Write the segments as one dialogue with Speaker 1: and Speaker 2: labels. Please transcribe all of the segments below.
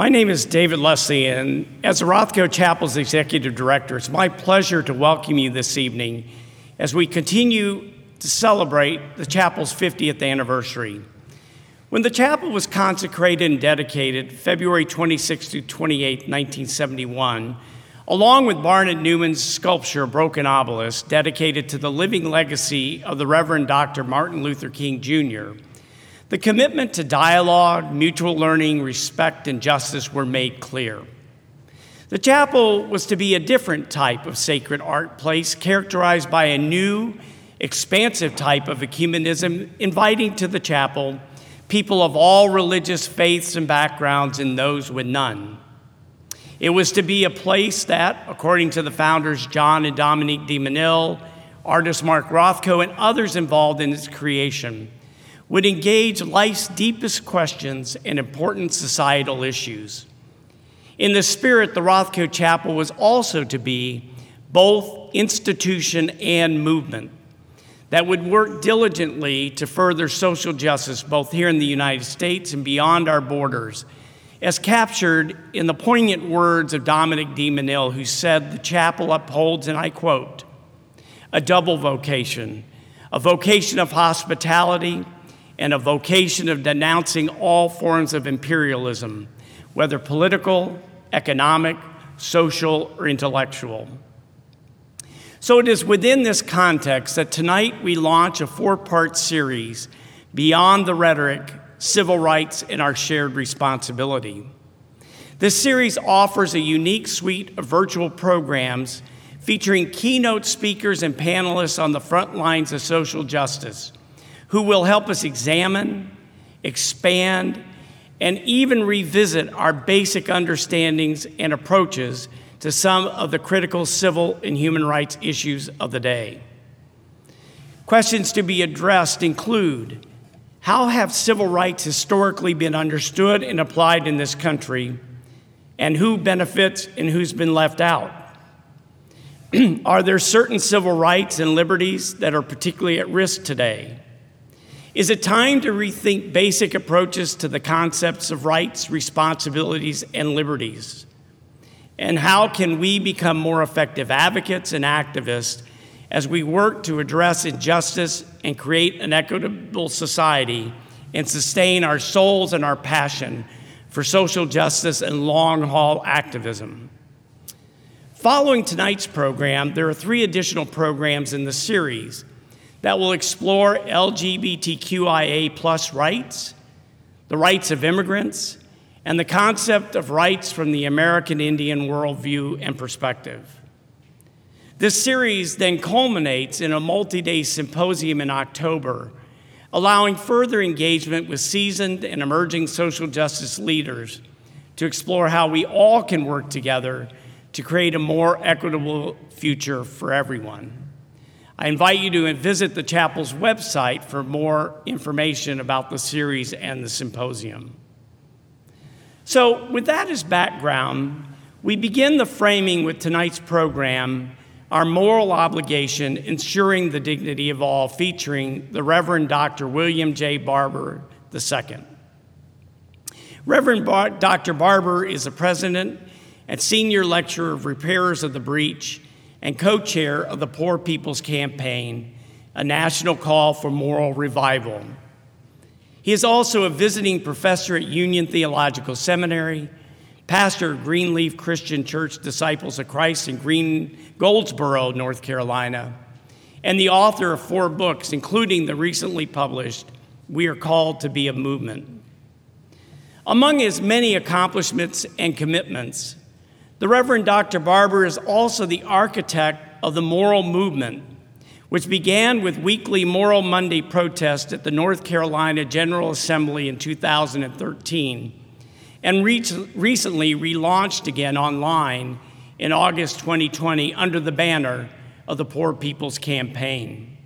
Speaker 1: My name is David Leslie, and as the Rothko Chapel's Executive Director, it's my pleasure to welcome you this evening as we continue to celebrate the chapel's 50th anniversary. When the chapel was consecrated and dedicated February 26 to 28, 1971, along with Barnett Newman's sculpture, Broken Obelisk, dedicated to the living legacy of the Reverend Dr. Martin Luther King Jr., the commitment to dialogue, mutual learning, respect, and justice were made clear. The chapel was to be a different type of sacred art place, characterized by a new, expansive type of ecumenism, inviting to the chapel people of all religious faiths and backgrounds and those with none. It was to be a place that, according to the founders John and Dominique de Menil, artist Mark Rothko, and others involved in its creation, would engage life's deepest questions and important societal issues. In the spirit, the Rothko Chapel was also to be both institution and movement that would work diligently to further social justice both here in the United States and beyond our borders, as captured in the poignant words of Dominique de Menil, who said the chapel upholds, and I quote, a double vocation, a vocation of hospitality and a vocation of denouncing all forms of imperialism, whether political, economic, social, or intellectual. So it is within this context that tonight we launch a four part series, Beyond the Rhetoric Civil Rights and Our Shared Responsibility. This series offers a unique suite of virtual programs featuring keynote speakers and panelists on the front lines of social justice who will help us examine, expand, and even revisit our basic understandings and approaches to some of the critical civil and human rights issues of the day. Questions to be addressed include how have civil rights historically been understood and applied in this country, and who benefits and who's been left out? are there certain civil rights and liberties that are particularly at risk today? Is it time to rethink basic approaches to the concepts of rights, responsibilities, and liberties? And how can we become more effective advocates and activists as we work to address injustice and create an equitable society and sustain our souls and our passion for social justice and long haul activism? Following tonight's program, there are three additional programs in the series that will explore LGBTQIA plus rights, the rights of immigrants, and the concept of rights from the American Indian worldview and perspective. This series then culminates in a multi day symposium in October, allowing further engagement with seasoned and emerging social justice leaders to explore how we all can work together to create a more equitable future for everyone. I invite you to visit the chapel's website for more information about the series and the symposium. So, with that as background, we begin the framing with tonight's program, Our Moral Obligation Ensuring the Dignity of All, featuring the Reverend Dr. William J. Barber II. Reverend Bar- Dr. Barber is the president and senior lecturer of Repairers of the Breach and co chair of the Poor People's Campaign, a national call for moral revival. He is also a visiting professor at Union Theological Seminary, pastor of Greenleaf Christian Church Disciples of Christ in Green Goldsboro, North Carolina, and the author of four books, including the recently published We Are Called to Be a Movement. Among his many accomplishments and commitments, the Reverend Dr. Barber is also the architect of the moral movement, which began with weekly Moral Monday protests at the North Carolina General Assembly in 2013 and re- recently relaunched again online in August 2020 under the banner of the Poor People's Campaign.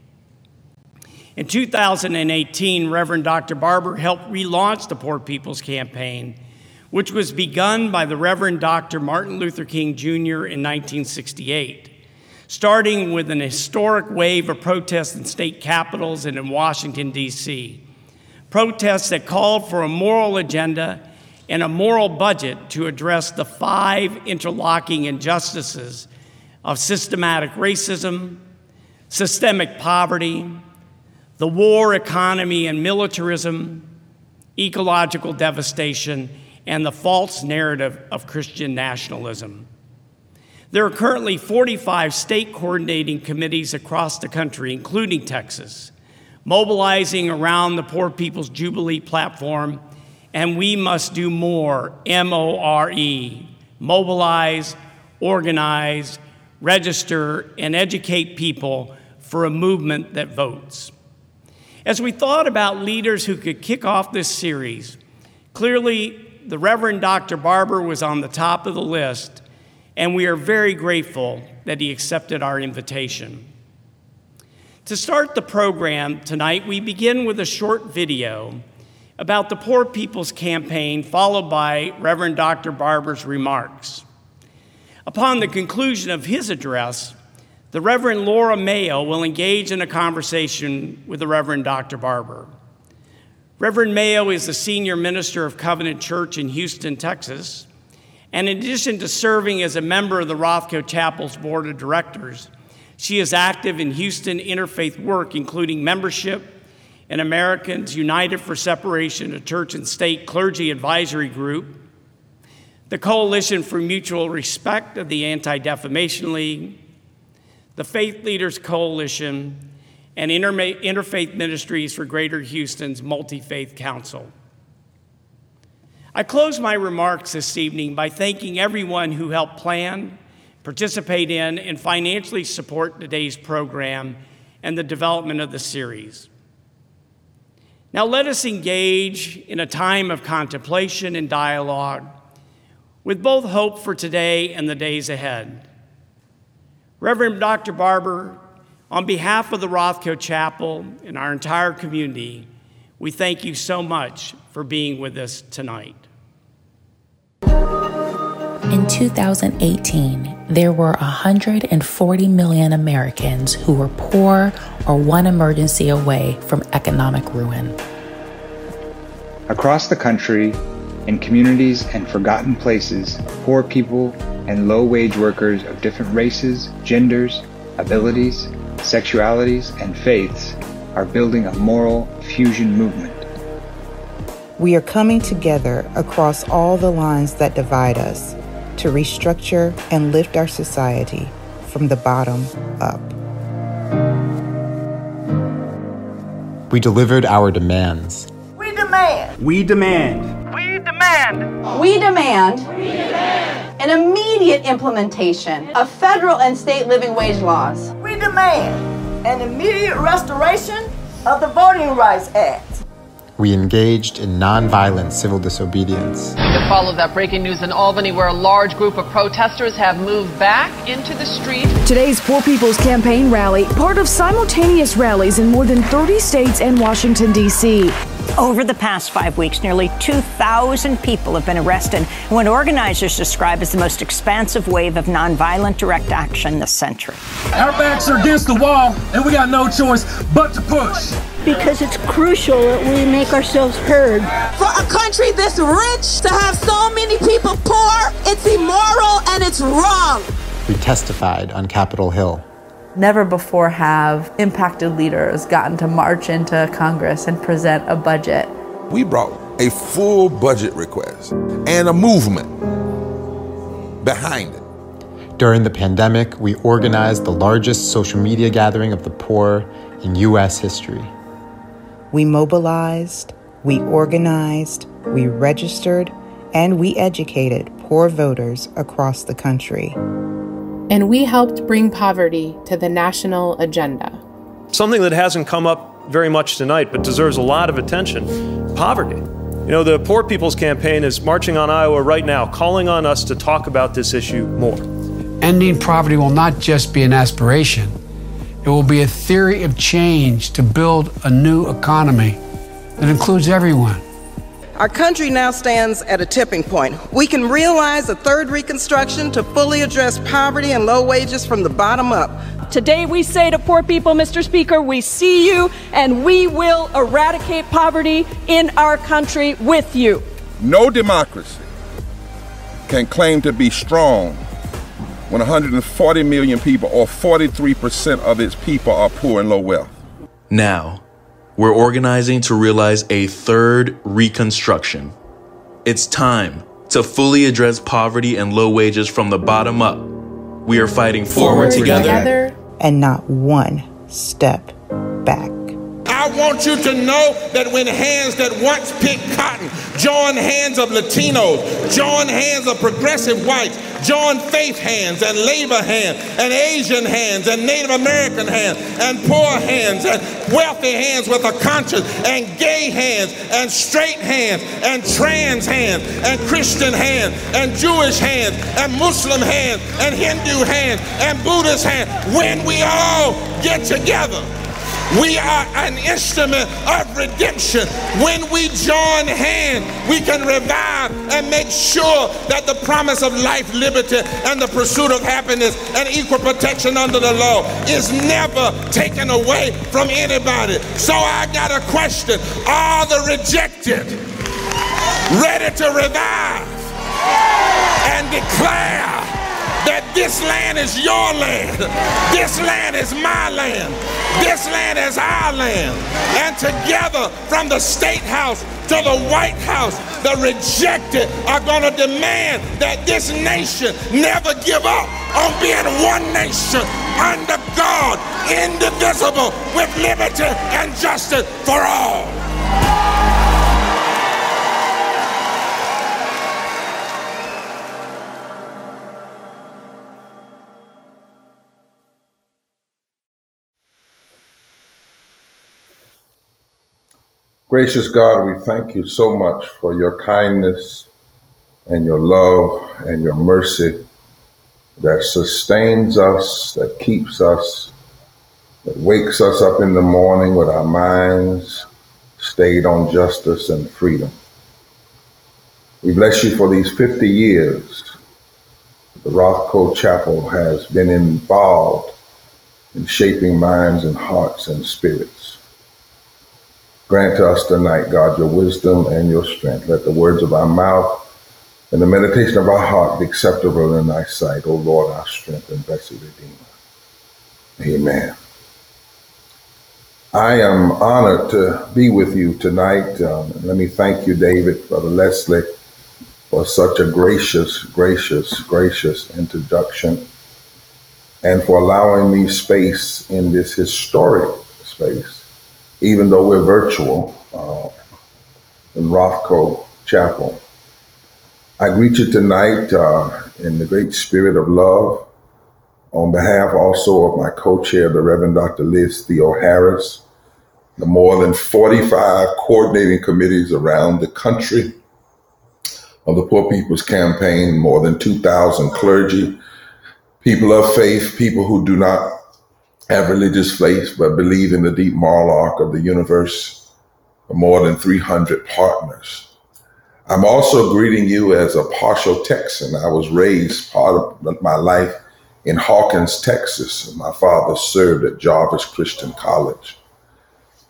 Speaker 1: In 2018, Reverend Dr. Barber helped relaunch the Poor People's Campaign which was begun by the Reverend Dr. Martin Luther King Jr. in 1968, starting with an historic wave of protests in state capitals and in Washington, D.C. Protests that called for a moral agenda and a moral budget to address the five interlocking injustices of systematic racism, systemic poverty, the war economy and militarism, ecological devastation, and the false narrative of Christian nationalism. There are currently 45 state coordinating committees across the country, including Texas, mobilizing around the Poor People's Jubilee platform, and we must do more M O R E mobilize, organize, register, and educate people for a movement that votes. As we thought about leaders who could kick off this series, clearly the Reverend Dr. Barber was on the top of the list, and we are very grateful that he accepted our invitation. To start the program tonight, we begin with a short video about the Poor People's Campaign, followed by Reverend Dr. Barber's remarks. Upon the conclusion of his address, the Reverend Laura Mayo will engage in a conversation with the Reverend Dr. Barber. Reverend Mayo is the senior minister of Covenant Church in Houston, Texas. And in addition to serving as a member of the Rothko Chapel's board of directors, she is active in Houston interfaith work, including membership in Americans United for Separation, a church and state clergy advisory group, the Coalition for Mutual Respect of the Anti Defamation League, the Faith Leaders Coalition, and Interfaith Ministries for Greater Houston's Multi Faith Council. I close my remarks this evening by thanking everyone who helped plan, participate in, and financially support today's program and the development of the series. Now, let us engage in a time of contemplation and dialogue with both hope for today and the days ahead. Reverend Dr. Barber, on behalf of the Rothko Chapel and our entire community, we thank you so much for being with us tonight.
Speaker 2: In 2018, there were 140 million Americans who were poor or one emergency away from economic ruin.
Speaker 3: Across the country, in communities and forgotten places, poor people and low wage workers of different races, genders, abilities, sexualities, and faiths are building a moral fusion movement.
Speaker 4: We are coming together across all the lines that divide us to restructure and lift our society from the bottom up.
Speaker 5: We delivered our demands.
Speaker 6: We demand.
Speaker 7: We demand.
Speaker 6: We demand.
Speaker 8: We demand. We demand. An immediate implementation of federal and state living wage laws
Speaker 6: demand an immediate restoration of the Voting Rights Act.
Speaker 5: We engaged in nonviolent civil disobedience.
Speaker 9: To follow that breaking news in Albany, where a large group of protesters have moved back into the street.
Speaker 10: Today's Poor People's Campaign rally, part of simultaneous rallies in more than 30 states and Washington, D.C.
Speaker 11: Over the past five weeks, nearly 2,000 people have been arrested in what organizers describe as the most expansive wave of nonviolent direct action this century.
Speaker 12: Our backs are against the wall, and we got no choice but to push.
Speaker 13: Because it's crucial that we make ourselves heard.
Speaker 14: For a country this rich to have so many people poor, it's immoral and it's wrong.
Speaker 5: We testified on Capitol Hill.
Speaker 15: Never before have impacted leaders gotten to march into Congress and present a budget.
Speaker 16: We brought a full budget request and a movement behind it.
Speaker 5: During the pandemic, we organized the largest social media gathering of the poor in U.S. history.
Speaker 4: We mobilized, we organized, we registered, and we educated poor voters across the country
Speaker 17: and we helped bring poverty to the national agenda.
Speaker 18: Something that hasn't come up very much tonight but deserves a lot of attention poverty. You know, the Poor People's Campaign is marching on Iowa right now, calling on us to talk about this issue more.
Speaker 19: Ending poverty will not just be an aspiration, it will be a theory of change to build a new economy that includes everyone.
Speaker 6: Our country now stands at a tipping point. We can realize a third reconstruction to fully address poverty and low wages from the bottom up.
Speaker 20: Today, we say to poor people, Mr. Speaker, we see you and we will eradicate poverty in our country with you.
Speaker 16: No democracy can claim to be strong when 140 million people, or 43% of its people, are poor and low wealth.
Speaker 7: Now, we're organizing to realize a third reconstruction. It's time to fully address poverty and low wages from the bottom up. We are fighting forward, forward together,
Speaker 4: together and not one step back.
Speaker 16: I want you to know that when hands that once picked cotton join hands of Latinos, join hands of progressive whites, join faith hands and labor hands and Asian hands and Native American hands and poor hands and wealthy hands with a conscience and gay hands and straight hands and trans hands and Christian hands and Jewish hands and Muslim hands and Hindu hands and Buddhist hands. When we all get together, we are an instrument of redemption. When we join hands, we can revive and make sure that the promise of life, liberty, and the pursuit of happiness and equal protection under the law is never taken away from anybody. So I got a question Are the rejected ready to revive and declare? That this land is your land. This land is my land. This land is our land. And together from the state house to the White House, the rejected are going to demand that this nation never give up on being one nation under God, indivisible, with liberty and justice for all. Gracious God, we thank you so much for your kindness and your love and your mercy that sustains us, that keeps us, that wakes us up in the morning with our minds stayed on justice and freedom. We bless you for these 50 years. The Rothko Chapel has been involved in shaping minds and hearts and spirits. Grant to us tonight, God, your wisdom and your strength. Let the words of our mouth and the meditation of our heart be acceptable in thy sight, O Lord, our strength and blessed Redeemer. Amen. I am honored to be with you tonight. Um, let me thank you, David, Brother Leslie, for such a gracious, gracious, gracious introduction and for allowing me space in this historic space even though we're virtual uh, in Rothko Chapel. I greet you tonight uh, in the great spirit of love on behalf also of my co-chair, the Reverend Dr. Liz Theoharis, the more than 45 coordinating committees around the country of the Poor People's Campaign, more than 2,000 clergy, people of faith, people who do not have religious faith but believe in the deep moral arc of the universe more than 300 partners. I'm also greeting you as a partial Texan. I was raised part of my life in Hawkins, Texas. My father served at Jarvis Christian College.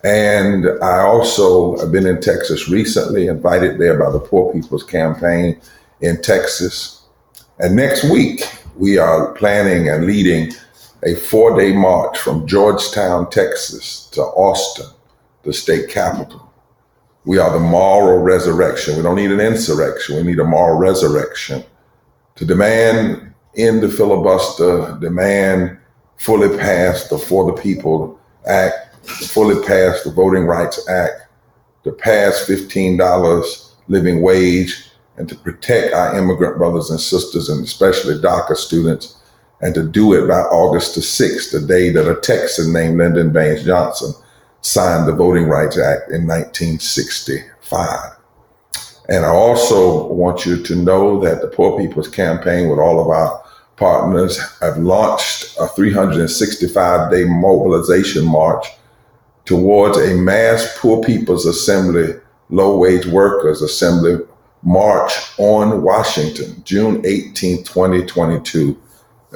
Speaker 16: And I also have been in Texas recently, invited there by the Poor People's Campaign in Texas. And next week, we are planning and leading a four day march from Georgetown, Texas to Austin, the state capital. We are the moral resurrection. We don't need an insurrection. We need a moral resurrection to demand end the filibuster, demand fully pass the For the People Act, fully pass the Voting Rights Act, to pass $15 living wage, and to protect our immigrant brothers and sisters, and especially DACA students and to do it by August the 6th, the day that a Texan named Lyndon Baines Johnson signed the Voting Rights Act in 1965. And I also want you to know that the Poor People's Campaign, with all of our partners, have launched a 365 day mobilization march towards a mass Poor People's Assembly, low wage workers assembly march on Washington, June 18, 2022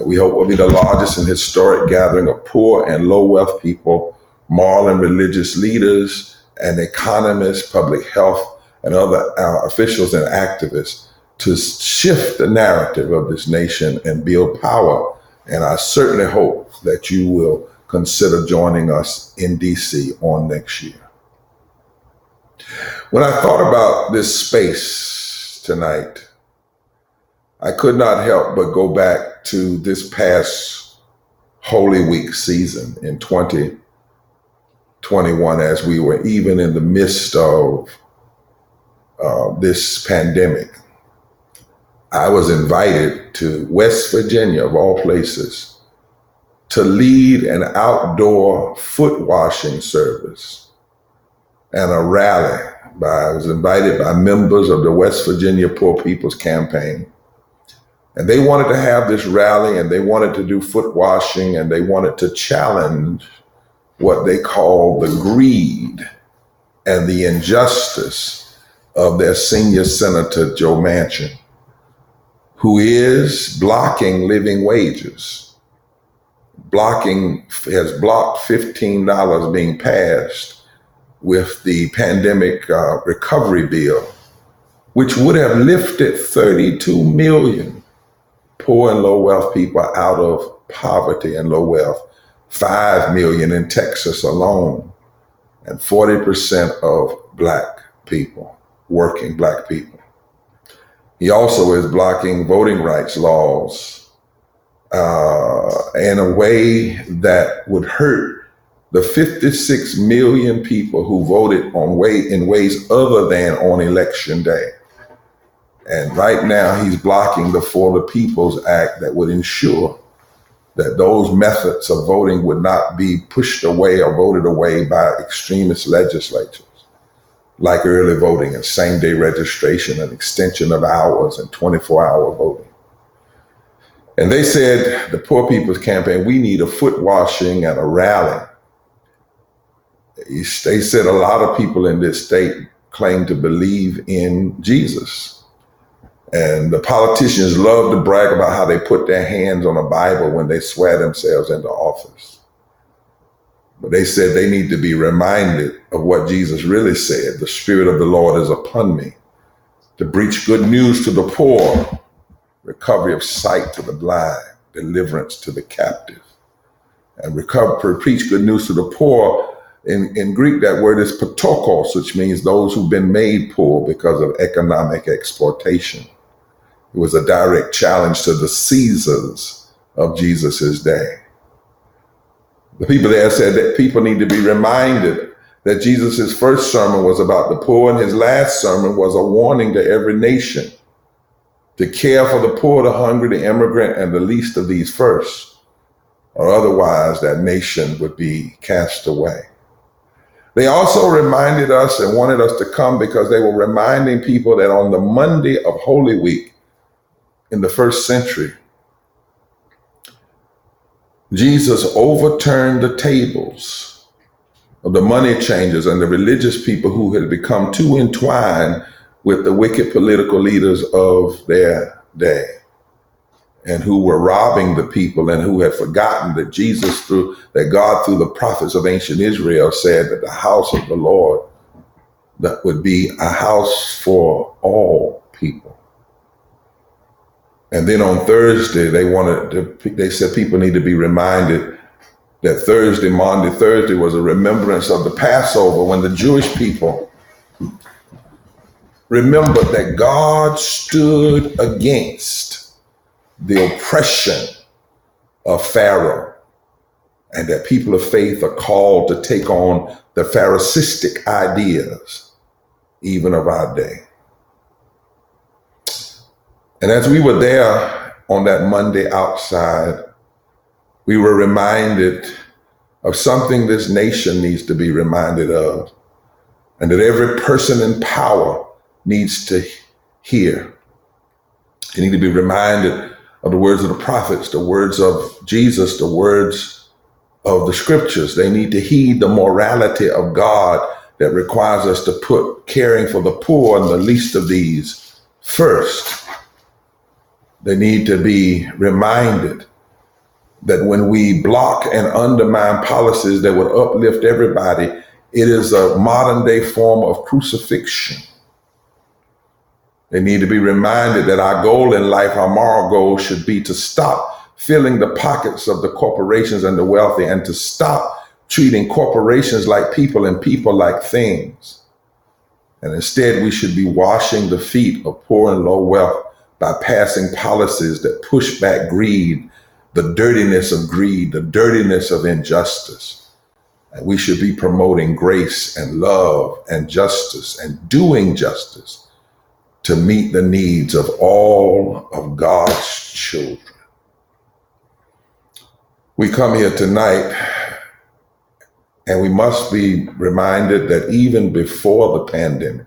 Speaker 16: we hope will be the largest and historic gathering of poor and low wealth people, moral and religious leaders, and economists, public health and other uh, officials and activists to shift the narrative of this nation and build power. And I certainly hope that you will consider joining us in DC on next year. When I thought about this space tonight, I could not help but go back to this past Holy Week season in 2021 as we were even in the midst of uh, this pandemic. I was invited to West Virginia, of all places, to lead an outdoor foot washing service and a rally. By, I was invited by members of the West Virginia Poor People's Campaign. And they wanted to have this rally and they wanted to do foot washing and they wanted to challenge what they call the greed and the injustice of their senior senator, Joe Manchin, who is blocking living wages, blocking, has blocked $15 being passed with the pandemic uh, recovery bill, which would have lifted 32 million poor and low wealth people out of poverty and low wealth, 5 million in Texas alone, and 40% of black people, working black people. He also is blocking voting rights laws uh, in a way that would hurt the 56 million people who voted on way in ways other than on election day. And right now he's blocking the For the People's Act that would ensure that those methods of voting would not be pushed away or voted away by extremist legislatures, like early voting and same day registration and extension of hours and 24 hour voting. And they said, the Poor People's Campaign, we need a foot washing and a rally they said a lot of people in this state claim to believe in Jesus. And the politicians love to brag about how they put their hands on a Bible when they swear themselves into office. But they said they need to be reminded of what Jesus really said The Spirit of the Lord is upon me to preach good news to the poor, recovery of sight to the blind, deliverance to the captive, and recover, preach good news to the poor in, in Greek, that word is ptochos, which means those who've been made poor because of economic exploitation. It was a direct challenge to the Caesars of Jesus's day. The people there said that people need to be reminded that Jesus's first sermon was about the poor, and his last sermon was a warning to every nation to care for the poor, the hungry, the immigrant, and the least of these first, or otherwise that nation would be cast away. They also reminded us and wanted us to come because they were reminding people that on the Monday of Holy Week in the first century, Jesus overturned the tables of the money changers and the religious people who had become too entwined with the wicked political leaders of their day and who were robbing the people and who had forgotten that Jesus through that God through the prophets of ancient Israel said that the house of the Lord that would be a house for all people. And then on Thursday they wanted to they said people need to be reminded that Thursday, Monday, Thursday was a remembrance of the Passover when the Jewish people remembered that God stood against the oppression of Pharaoh, and that people of faith are called to take on the Pharaohistic ideas, even of our day. And as we were there on that Monday outside, we were reminded of something this nation needs to be reminded of, and that every person in power needs to hear. You need to be reminded of the words of the prophets, the words of Jesus, the words of the scriptures. They need to heed the morality of God that requires us to put caring for the poor and the least of these first. They need to be reminded that when we block and undermine policies that would uplift everybody, it is a modern day form of crucifixion They need to be reminded that our goal in life, our moral goal, should be to stop filling the pockets of the corporations and the wealthy and to stop treating corporations like people and people like things. And instead, we should be washing the feet of poor and low wealth by passing policies that push back greed, the dirtiness of greed, the dirtiness of injustice. And we should be promoting grace and love and justice and doing justice to meet the needs of all of God's children. We come here tonight and we must be reminded that even before the pandemic,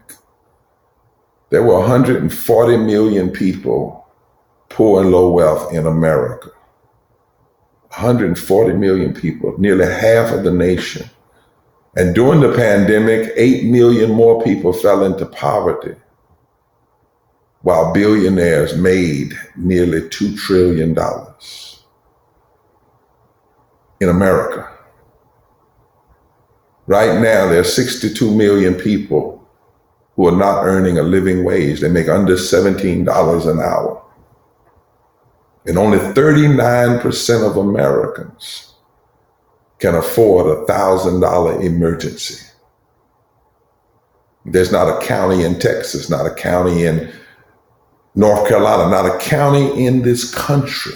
Speaker 16: there were 140 million people poor and low wealth in America. 140 million people, nearly half of the nation. And during the pandemic, 8 million more people fell into poverty, while billionaires made nearly $2 trillion in America. Right now, there are 62 million people who are not earning a living wage. They make under $17 an hour. And only 39% of Americans can afford a $1,000 emergency. There's not a county in Texas, not a county in North Carolina, not a county in this country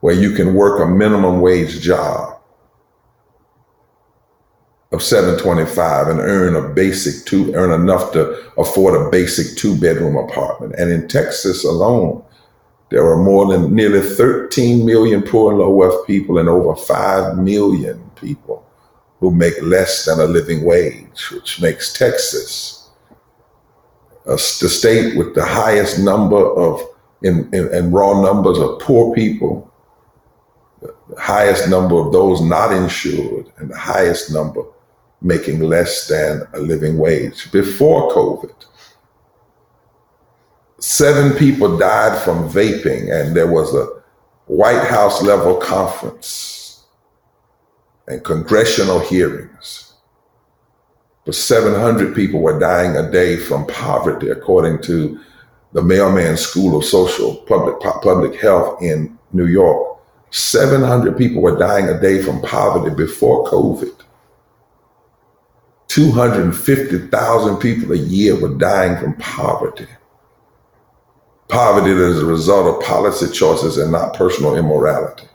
Speaker 16: where you can work a minimum wage job of 725 and earn a basic two, earn enough to afford a basic two bedroom apartment. And in Texas alone, there are more than nearly 13 million poor and low wealth people and over 5 million people who make less than a living wage, which makes Texas a, the state with the highest number of, in, in, in raw numbers of poor people, the highest number of those not insured, and the highest number making less than a living wage. Before COVID, seven people died from vaping, and there was a White House level conference and congressional hearings. But 700 people were dying a day from poverty, according to the Mailman School of Social Public, Public Health in New York. 700 people were dying a day from poverty before COVID. 250,000 people a year were dying from poverty. Poverty that is a result of policy choices and not personal immorality.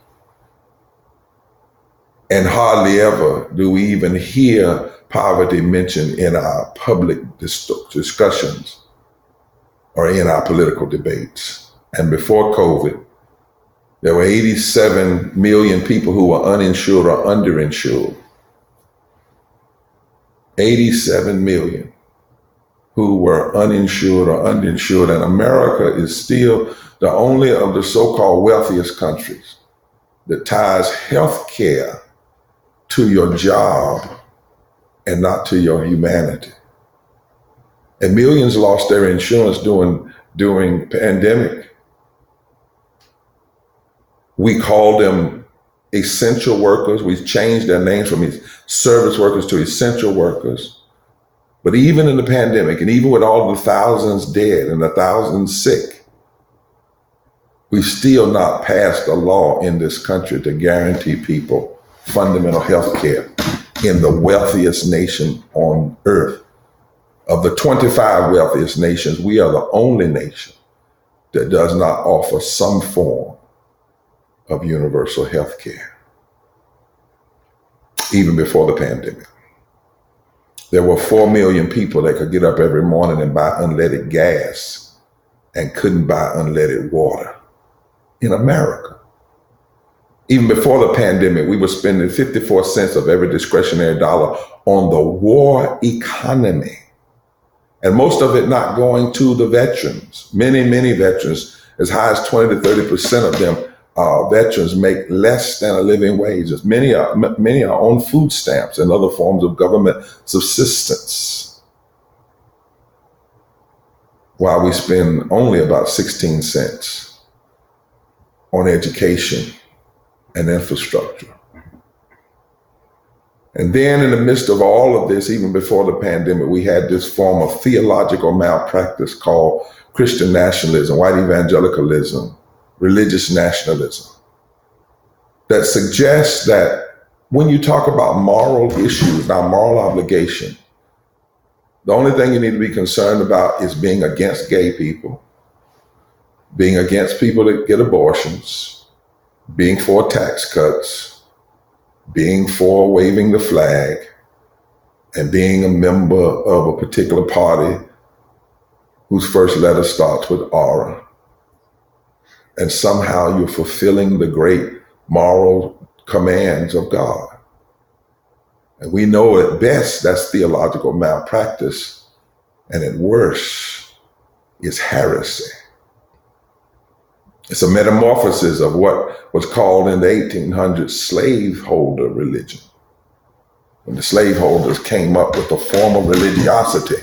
Speaker 16: And hardly ever do we even hear poverty mentioned in our public dis- discussions or in our political debates. And before COVID, there were 87 million people who were uninsured or underinsured. 87 million who were uninsured or underinsured. And America is still the only of the so called wealthiest countries that ties health care to your job and not to your humanity. And millions lost their insurance during during pandemic. We call them essential workers. We've changed their names from service workers to essential workers. But even in the pandemic, and even with all the thousands dead and the thousands sick, we've still not passed a law in this country to guarantee people fundamental health care in the wealthiest nation on earth. Of the 25 wealthiest nations, we are the only nation that does not offer some form of universal health care, even before the pandemic. There were 4 million people that could get up every morning and buy unleaded gas and couldn't buy unleaded water in America. Even before the pandemic, we were spending 54 cents of every discretionary dollar on the war economy. And most of it not going to the veterans. Many, many veterans, as high as 20 to 30% of them uh, veterans make less than a living wage. Many are many are on food stamps and other forms of government subsistence, while we spend only about 16 cents on education and infrastructure. And then, in the midst of all of this, even before the pandemic, we had this form of theological malpractice called Christian nationalism, white evangelicalism, religious nationalism, that suggests that when you talk about moral issues, our moral obligation, the only thing you need to be concerned about is being against gay people, being against people that get abortions, being for tax cuts, being for waving the flag, and being a member of a particular party whose first letter starts with R. And somehow you're fulfilling the great moral commands of God. And we know at best that's theological malpractice, and at worst, it's heresy. It's a metamorphosis of what was called in the 1800s slaveholder religion. When the slaveholders came up with a form of religiosity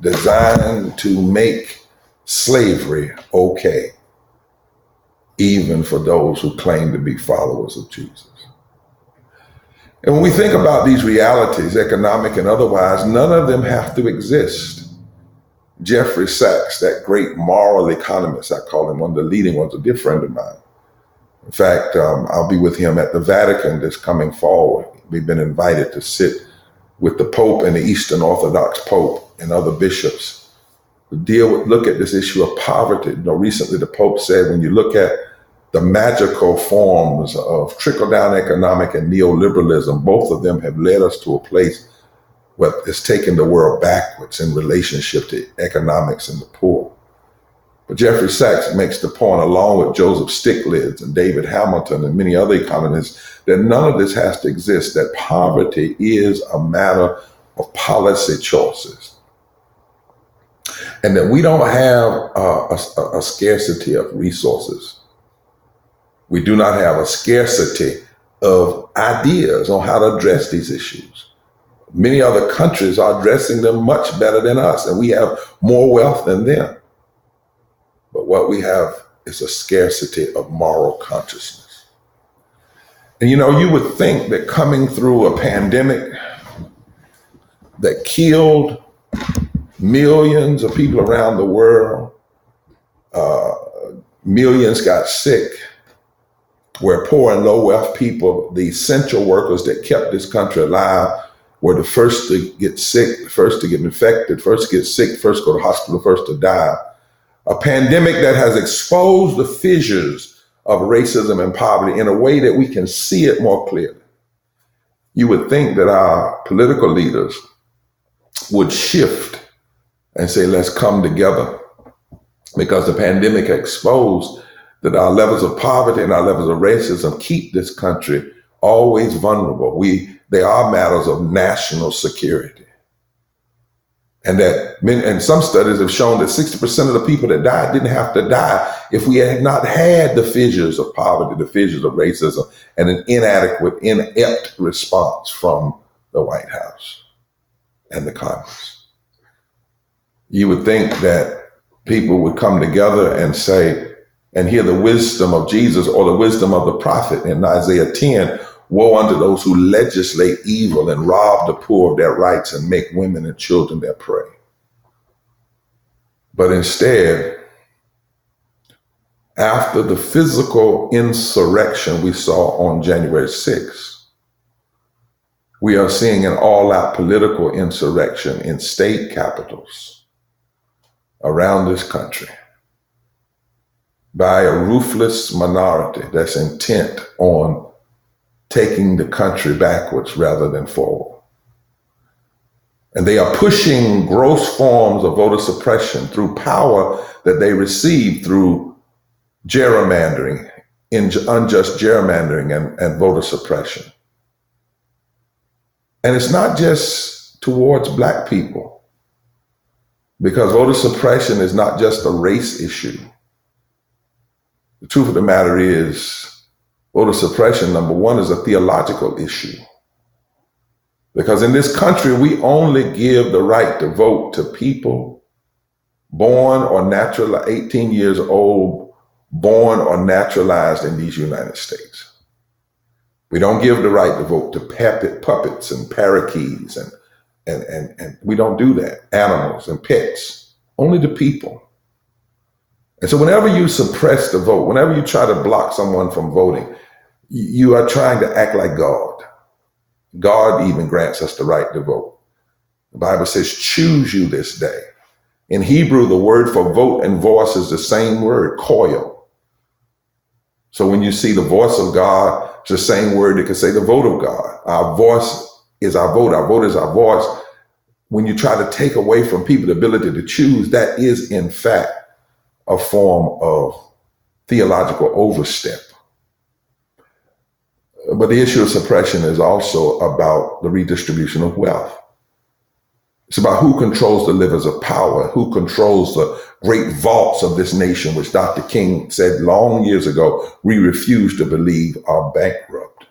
Speaker 16: designed to make slavery okay, even for those who claim to be followers of Jesus. And when we think about these realities, economic and otherwise, none of them have to exist. Jeffrey Sachs, that great moral economist, I call him one of the leading ones, a dear friend of mine. In fact, um, I'll be with him at the Vatican this coming fall. We've been invited to sit with the Pope and the Eastern Orthodox Pope and other bishops to deal with, look at this issue of poverty. You know, recently the Pope said when you look at the magical forms of trickle down economic and neoliberalism, both of them have led us to a place where it's taken the world backwards in relationship to economics and the poor. But Jeffrey Sachs makes the point, along with Joseph Stiglitz and Darrick Hamilton and many other economists, that none of this has to exist, that poverty is a matter of policy choices. And that we don't have uh, a, a, a scarcity of resources we do not have a scarcity of ideas on how to address these issues. Many other countries are addressing them much better than us, and we have more wealth than them. But what we have is a scarcity of moral consciousness. And you know, you would think that coming through a pandemic that killed millions of people around the world, uh, millions got sick, where poor and low wealth people, the essential workers that kept this country alive, were the first to get sick, first to get infected, first to get sick, first go to hospital, first to die. A pandemic that has exposed the fissures of racism and poverty in a way that we can see it more clearly. You would think that our political leaders would shift and say, let's come together because the pandemic exposed that our levels of poverty and our levels of racism keep this country always vulnerable. We they are matters of national security. And that and some studies have shown that 60% of the people that died didn't have to die if we had not had the fissures of poverty, the fissures of racism, and an inadequate, inept response from the White House and the Congress. You would think that people would come together and say, and hear the wisdom of Jesus or the wisdom of the prophet in Isaiah 10 Woe unto those who legislate evil and rob the poor of their rights and make women and children their prey. But instead, after the physical insurrection we saw on January 6th, we are seeing an all out political insurrection in state capitals around this country by a ruthless minority that's intent on taking the country backwards rather than forward. And they are pushing gross forms of voter suppression through power that they receive through gerrymandering, unjust gerrymandering, and, and voter suppression. And it's not just towards Black people, because voter suppression is not just a race issue. The truth of the matter is, voter suppression, number one, is a theological issue. Because in this country, we only give the right to vote to people born or natural, 18 years old, born or naturalized in these United States. We don't give the right to vote to puppet, puppets and parakeets and, and, and, and we don't do that. Animals and pets, only the people. And so whenever you suppress the vote, whenever you try to block someone from voting, you are trying to act like God. God even grants us the right to vote. The Bible says, choose you this day. In Hebrew, the word for vote and voice is the same word, koil. So when you see the voice of God, it's the same word that can say the vote of God. Our voice is our vote. Our vote is our voice. When you try to take away from people the ability to choose, that is in fact a form of theological overstep. But the issue of suppression is also about the redistribution of wealth. It's about who controls the livers of power, who controls the great vaults of this nation, which Dr. King said long years ago, we refuse to believe are bankrupt.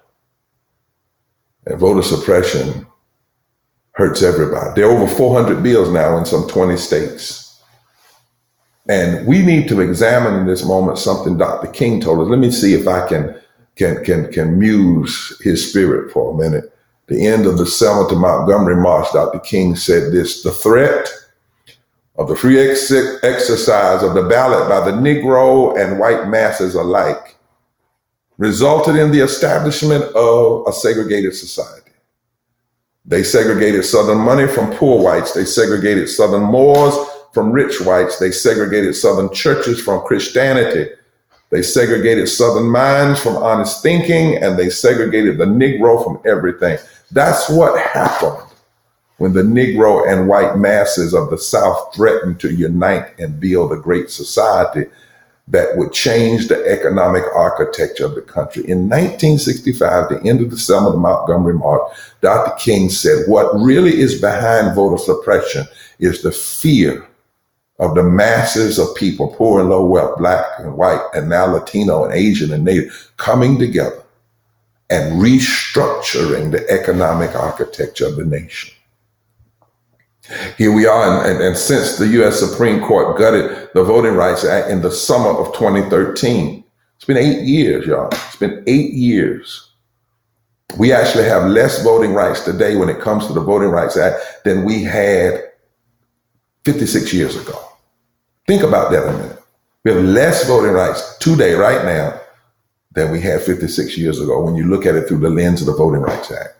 Speaker 16: And voter suppression hurts everybody. There are over 400 bills now in some 20 states. And we need to examine in this moment something Dr. King told us. Let me see if I can can can can muse his spirit for a minute the end of the Selma to Montgomery March, Dr. King said this the threat of the free ex- exercise of the ballot by the Negro and white masses alike resulted in the establishment of a segregated society. They segregated Southern money from poor whites. They segregated Southern Moors from rich whites. They segregated Southern churches from Christianity. They segregated Southern minds from honest thinking, and they segregated the Negro from everything. That's what happened when the Negro and white masses of the South threatened to unite and build a great society that would change the economic architecture of the country. In 1965, the end of the Selma to Montgomery March, Dr. King said, what really is behind voter suppression is the fear of the masses of people, poor and low wealth, black and white, and now Latino and Asian and Native, coming together and restructuring the economic architecture of the nation. Here we are, and, and, and, since the U.S. Supreme Court gutted the Voting Rights Act in the summer of 2013, it's been eight years, y'all. It's been eight years. We actually have less voting rights today when it comes to the Voting Rights Act than we had 56 years ago. Think about that a minute. We have less voting rights today, right now, than we had 56 years ago when you look at it through the lens of the Voting Rights Act.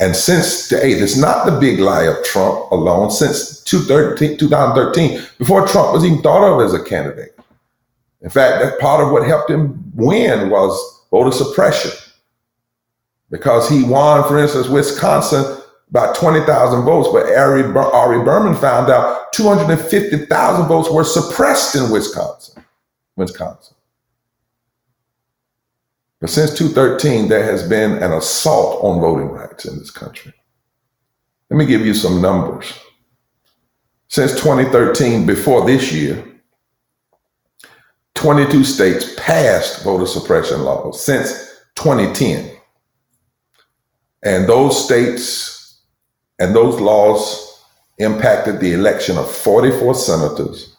Speaker 16: And since, hey, it's not the big lie of Trump alone, since 2013, before Trump was even thought of as a candidate. In fact, that part of what helped him win was voter suppression. Because he won, for instance, Wisconsin by 20,000 votes, but Ari, Ari Berman found out 250,000 votes were suppressed in Wisconsin. Wisconsin. But since 2013, there has been an assault on voting rights in this country. Let me give you some numbers. Since 2013, before this year, 22 states passed voter suppression laws since 2010. And those states and those laws impacted the election of 44 senators,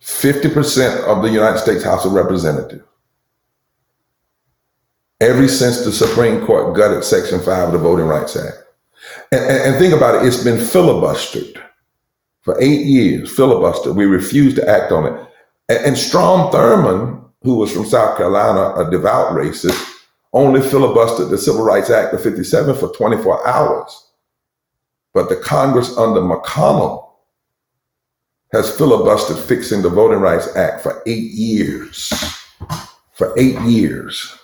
Speaker 16: 50% of the United States House of Representatives, ever since the Supreme Court gutted Section 5 of the Voting Rights Act. And, and, and think about it, it's been filibustered for eight years, filibustered. We refused to act on it. And, and Strom Thurmond, who was from South Carolina, a devout racist, only filibustered the Civil Rights Act of 57 for 24 hours. But the Congress under McConnell has filibustered fixing the Voting Rights Act for eight years. For eight years.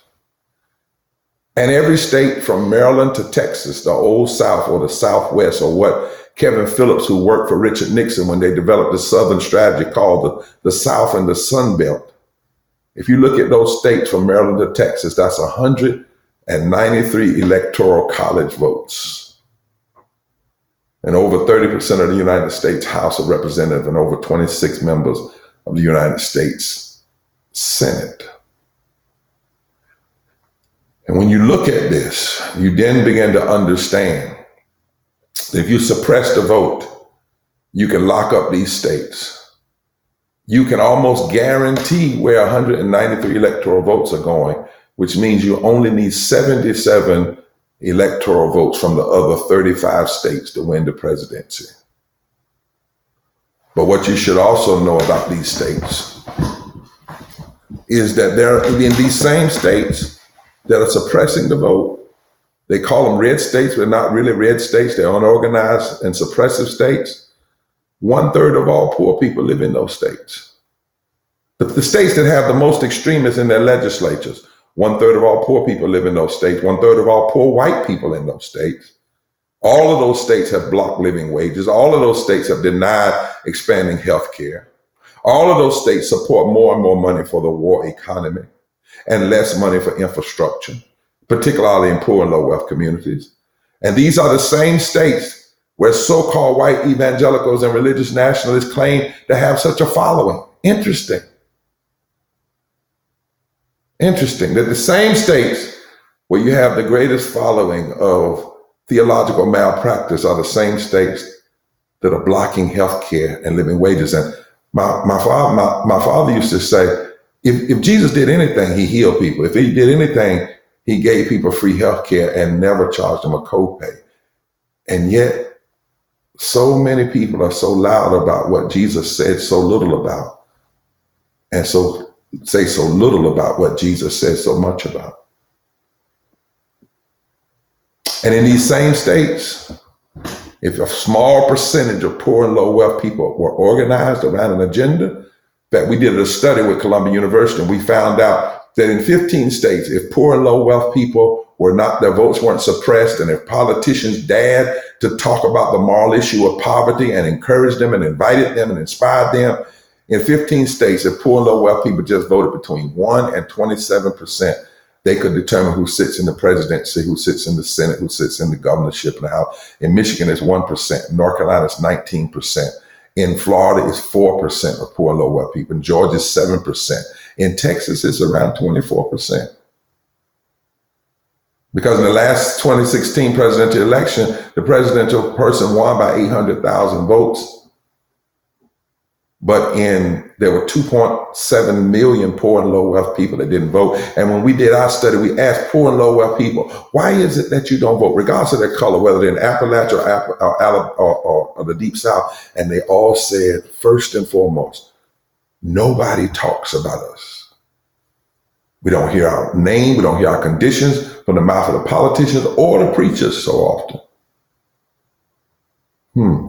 Speaker 16: And every state from Maryland to Texas, the Old South or the Southwest, or what Kevin Phillips, who worked for Richard Nixon when they developed the Southern strategy called the, the South and the Sun Belt. If you look at those states from Maryland to Texas, that's 193 electoral college votes. And over 30% of the United States House of Representatives and over 26 members of the United States Senate. And when you look at this, you then begin to understand that if you suppress the vote, you can lock up these states. You can almost guarantee where 193 electoral votes are going which means you only need 77 electoral votes from the other 35 states to win the presidency. But what you should also know about these states is that they're in these same states that are suppressing the vote, they call them red states, but not really red states. They're unorganized and suppressive states. One third of all poor people live in those states. The, the states that have the most extremists in their legislatures, one third of all poor people live in those states. One third of all poor white people in those states. All of those states have blocked living wages. All of those states have denied expanding health care. All of those states support more and more money for the war economy and less money for infrastructure particularly in poor and low wealth communities. And these are the same states where so called white evangelicals and religious nationalists claim to have such a following. Interesting. Interesting that the same states where you have the greatest following of theological malpractice are the same states that are blocking health care and living wages. And my, my, father, my, my father used to say, if, if Jesus did anything, he healed people. If he did anything, he gave people free health care and never charged them a copay. And yet, so many people are so loud about what Jesus said so little about, and so say so little about what Jesus says so much about. And in these same states, if a small percentage of poor and low wealth people were organized around an agenda, that we did a study with Columbia University and we found out that in 15 states, if poor and low wealth people were not, their votes weren't suppressed, and if politicians dared to talk about the moral issue of poverty and encouraged them and invited them and inspired them, in 15 states, if poor and low wealth people just voted between 1 and 27%, they could determine who sits in the presidency, who sits in the Senate, who sits in the governorship and House. In Michigan, it's 1%. North Carolina, it's 19%. In Florida, it's 4% of poor and low wealth people. In Georgia, 7%. In Texas, it's around 24%. Because in the last 2016 presidential election, the presidential person won by 800,000 votes. But in there were 2.7 million poor and low wealth people that didn't vote. And when we did our study, we asked poor and low wealth people, why is it that you don't vote, regardless of their color, whether they're in Appalachia or, or, or, or the Deep South? And they all said, first and foremost, Nobody talks about us. We don't hear our name, we don't hear our conditions from the mouth of the politicians or the preachers so often. Hmm.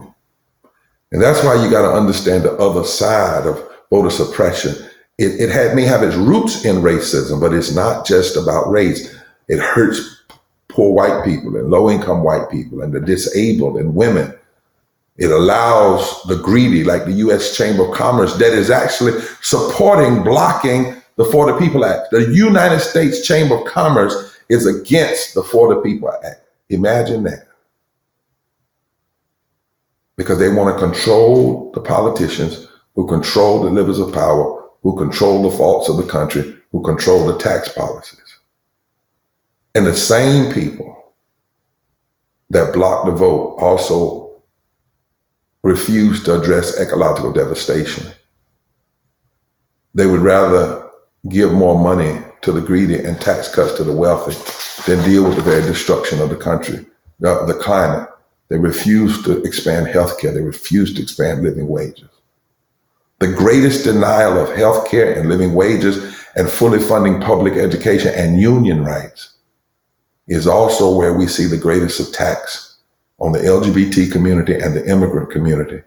Speaker 16: And that's why you got to understand the other side of voter suppression. It, it had may have its roots in racism, but it's not just about race. It hurts poor white people and low income white people and the disabled and women it allows the greedy, like the U.S. Chamber of Commerce, that is actually supporting blocking the For the People Act. The United States Chamber of Commerce is against the For the People Act. Imagine that. Because they want to control the politicians who control the levers of power, who control the faults of the country, who control the tax policies. And the same people that block the vote also refuse to address ecological devastation. They would rather give more money to the greedy and tax cuts to the wealthy than deal with the very destruction of the country, the, the climate. They refuse to expand healthcare. They refuse to expand living wages. The greatest denial of healthcare and living wages and fully funding public education and union rights is also where we see the greatest attacks on the LGBT community and the immigrant community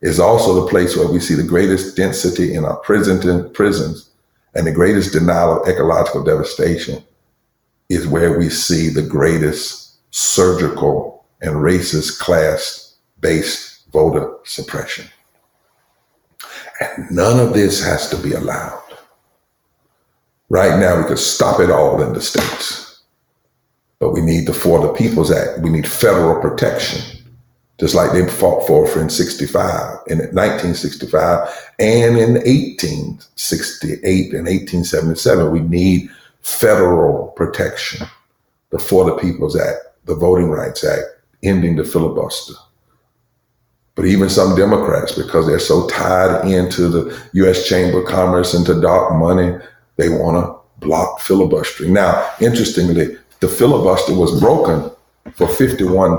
Speaker 16: is also the place where we see the greatest density in our prison, prisons and the greatest denial of ecological devastation is where we see the greatest surgical and racist class based voter suppression. And none of this has to be allowed. Right now, we could stop it all in the states. But we need the For the People's Act. We need federal protection, just like they fought for in 65, in 1965, and in 1868 and 1877. We need federal protection. The For the People's Act, the Voting Rights Act, ending the filibuster. But even some Democrats, because they're so tied into the U.S. Chamber of Commerce and to dark money, they want to block filibustering. Now, interestingly, the filibuster was broken for 51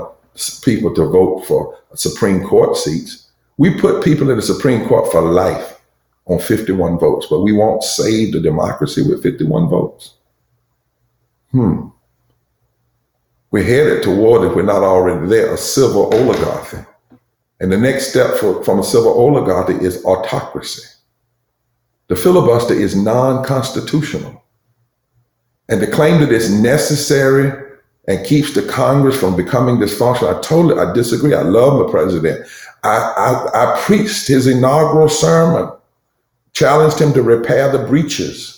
Speaker 16: people to vote for Supreme Court seats. We put people in the Supreme Court for life on 51 votes, but we won't save the democracy with 51 votes. Hmm. We're headed toward, if we're not already there, a civil oligarchy. And the next step for, from a civil oligarchy is autocracy. The filibuster is non constitutional. And the claim that it's necessary and keeps the Congress from becoming dysfunctional, I totally I disagree. I love my president. I, I, I preached his inaugural sermon, challenged him to repair the breaches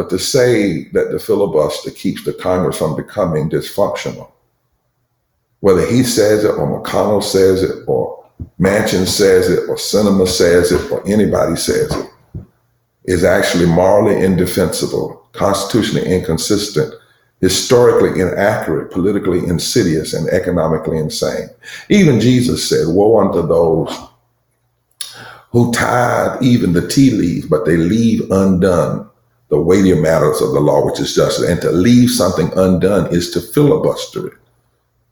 Speaker 16: but to say that the filibuster keeps the Congress from becoming dysfunctional, whether he says it or McConnell says it or Manchin says it or Sinema says it or anybody says it, is actually morally indefensible, constitutionally inconsistent, historically inaccurate, politically insidious, and economically insane. Even Jesus said, Woe unto those who tithe even the tea leaves, but they leave undone the weightier matters of the law, which is justice. And to leave something undone is to filibuster it,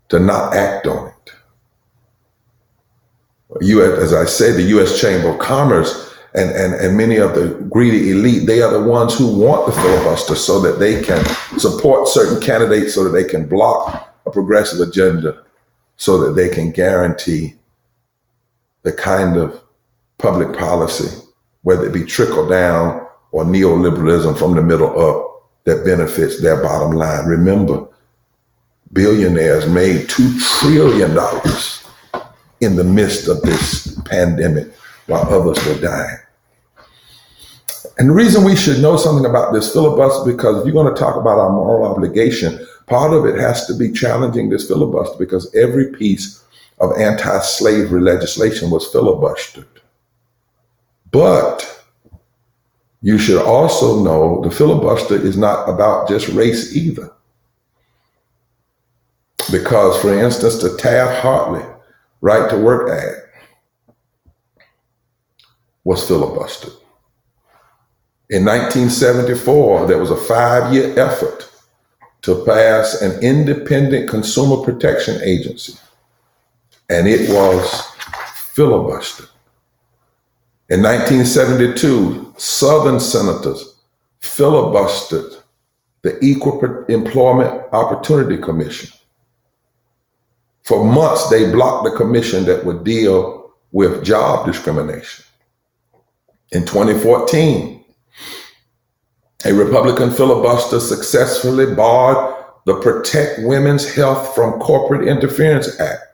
Speaker 16: to not act on it. US, as I said, the U.S. Chamber of Commerce and, and, and many of the greedy elite, they are the ones who want the filibuster so that they can support certain candidates so that they can block a progressive agenda so that they can guarantee the kind of public policy, whether it be trickle down or neoliberalism from the middle up that benefits their bottom line. Remember, billionaires made $2 trillion in the midst of this pandemic while others were dying. And the reason we should know something about this filibuster, because if you're going to talk about our moral obligation, part of it has to be challenging this filibuster because every piece of anti slavery legislation was filibustered. But you should also know the filibuster is not about just race either. Because, for instance, the Taft-Hartley right to work act was filibustered. In 1974, there was a five year effort to pass an independent consumer protection agency, and it was filibustered. In 1972, Southern senators filibustered the Equal Employment Opportunity Commission. For months, they blocked the commission that would deal with job discrimination. In 2014, a Republican filibuster successfully barred the Protect Women's Health from Corporate Interference Act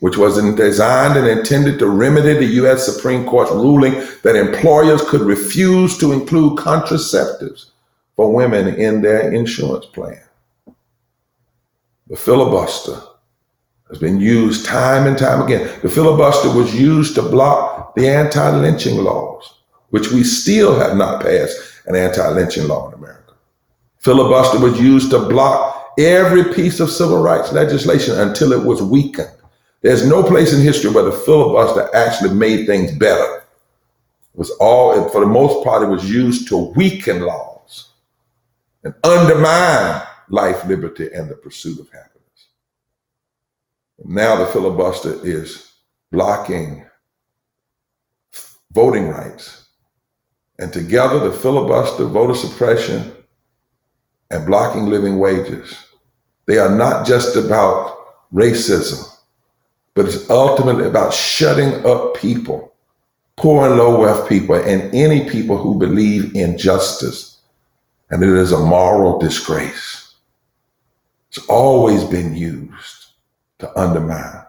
Speaker 16: which was designed and intended to remedy the U.S. Supreme Court's ruling that employers could refuse to include contraceptives for women in their insurance plan. The filibuster has been used time and time again. The filibuster was used to block the anti lynching laws, which we still have not passed an anti lynching law in America. Filibuster was used to block every piece of civil rights legislation until it was weakened. There's no place in history where the filibuster actually made things better. It was all, for the most part, it was used to weaken laws and undermine life, liberty, and the pursuit of happiness. Now the filibuster is blocking voting rights. And together, the filibuster, voter suppression, and blocking living wages, they are not just about racism but it's ultimately about shutting up people, poor and low wealth people, and any people who believe in justice. And it is a moral disgrace. It's always been used to undermine.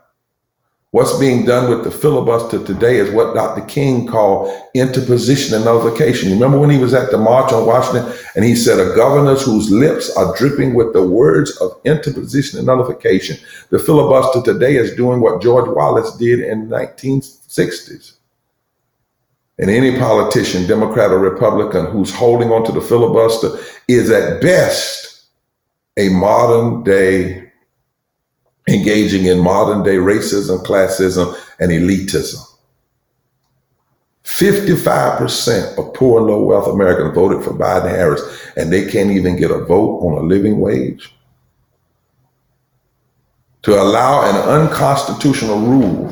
Speaker 16: What's being done with the filibuster today is what Dr. King called interposition and nullification. Remember when he was at the March on Washington and he said, A governors whose lips are dripping with the words of interposition and nullification. The filibuster today is doing what George Wallace did in the 1960s. And any politician, Democrat or Republican, who's holding on to the filibuster is at best a modern day engaging in modern day racism, classism, and elitism. 55% of poor low wealth Americans voted for Biden Harris, and they can't even get a vote on a living wage. To allow an unconstitutional rule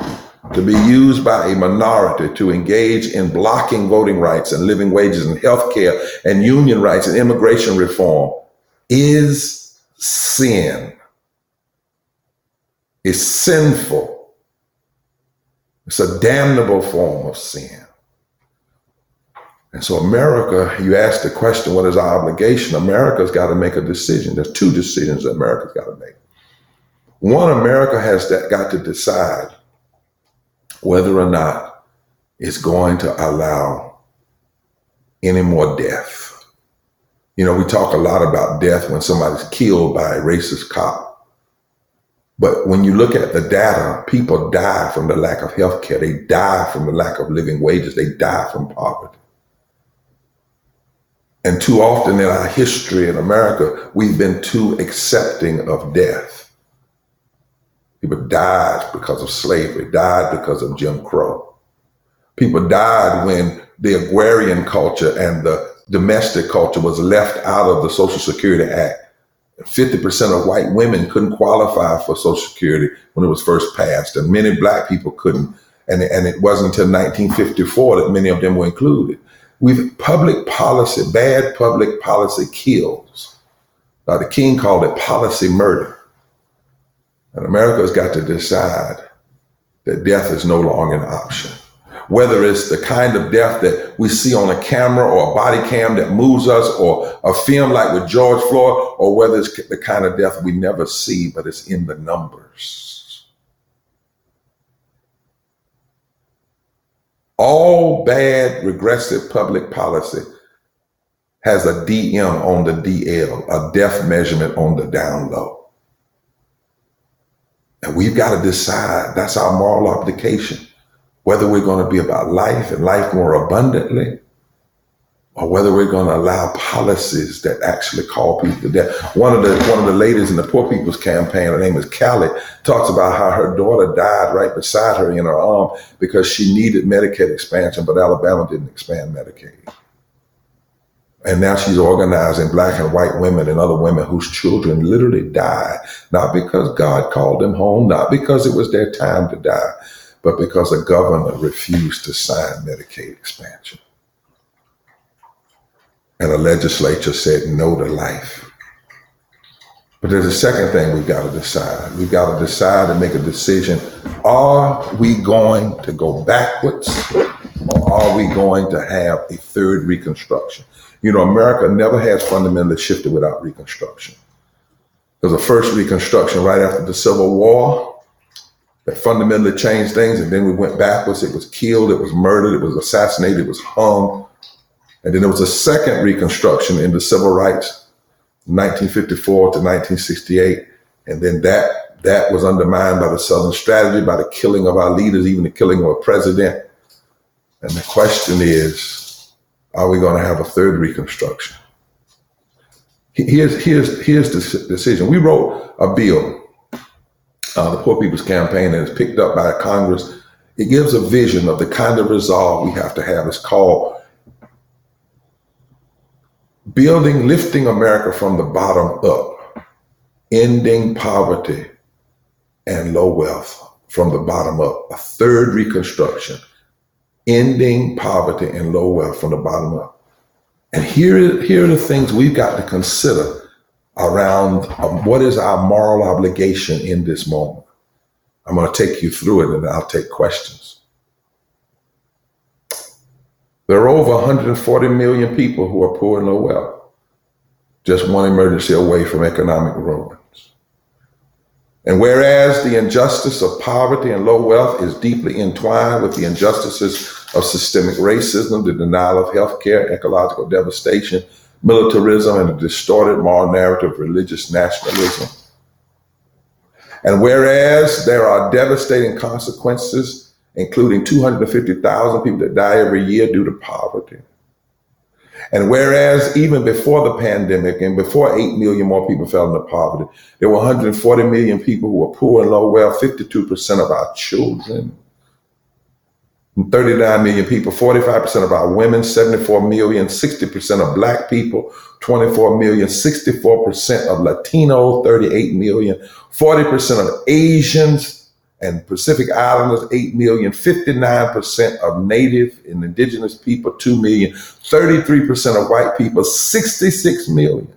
Speaker 16: to be used by a minority to engage in blocking voting rights and living wages and health care and union rights and immigration reform is sin. It's sinful. It's a damnable form of sin. And so, America, you ask the question, what is our obligation? America's got to make a decision. There's two decisions that America's got to make. One, America has got to decide whether or not it's going to allow any more death. You know, we talk a lot about death when somebody's killed by a racist cop. But when you look at the data, people die from the lack of health care. They die from the lack of living wages. They die from poverty. And too often in our history in America, we've been too accepting of death. People died because of slavery, died because of Jim Crow. People died when the agrarian culture and the domestic culture was left out of the Social Security Act. 50% of white women couldn't qualify for Social Security when it was first passed, and many black people couldn't. And, and it wasn't until 1954 that many of them were included. We've public policy, bad public policy kills. Dr. King called it policy murder. And America's got to decide that death is no longer an option. Whether it's the kind of death that we see on a camera or a body cam that moves us or a film like with George Floyd, or whether it's the kind of death we never see, but it's in the numbers. All bad regressive public policy has a DM on the DL, a death measurement on the down low. And we've got to decide that's our moral obligation, whether we're going to be about life and life more abundantly or whether we're going to allow policies that actually call people to death. One of the one of the ladies in the Poor People's Campaign, her name is Callie, talks about how her daughter died right beside her in her arm because she needed Medicaid expansion, but Alabama didn't expand Medicaid. And now she's organizing black and white women and other women whose children literally died, not because God called them home, not because it was their time to die, but because the governor refused to sign Medicaid expansion and the legislature said no to life. But there's a second thing we've got to decide. We've got to decide and make a decision. Are we going to go backwards or are we going to have a third reconstruction? You know, America never has fundamentally shifted without reconstruction. There was a first reconstruction right after the Civil War that fundamentally changed things, and then we went backwards. It was killed, it was murdered, it was assassinated, it was hung, and then there was a second reconstruction in the civil rights, 1954 to 1968. And then that that was undermined by the Southern strategy, by the killing of our leaders, even the killing of a president. And the question is, are we going to have a third reconstruction? Here's here's here's the decision. We wrote a bill, uh, the Poor People's Campaign, and picked up by Congress. It gives a vision of the kind of resolve we have to have. It's called building, lifting America from the bottom up, ending poverty and low wealth from the bottom up, a third reconstruction, ending poverty and low wealth from the bottom up. And here, here are the things we've got to consider around um, what is our moral obligation in this moment. I'm going to take you through it and I'll take questions. There are over 140 million people who are poor and low wealth, just one emergency away from economic ruins. And whereas the injustice of poverty and low wealth is deeply entwined with the injustices of systemic racism, the denial of health care, ecological devastation, militarism, and a distorted moral narrative of religious nationalism. And whereas there are devastating consequences including 250,000 people that die every year due to poverty. And whereas even before the pandemic and before 8 million more people fell into poverty, there were 140 million people who were poor and low wealth, 52% of our children. 39 million people, 45% of our women, 74 million, 60% of black people, 24 million, 64% of Latino, 38 million, 40% of Asians and Pacific Islanders, 8 million, 59% of Native and Indigenous people, 2 million, 33% of white people, 66 million.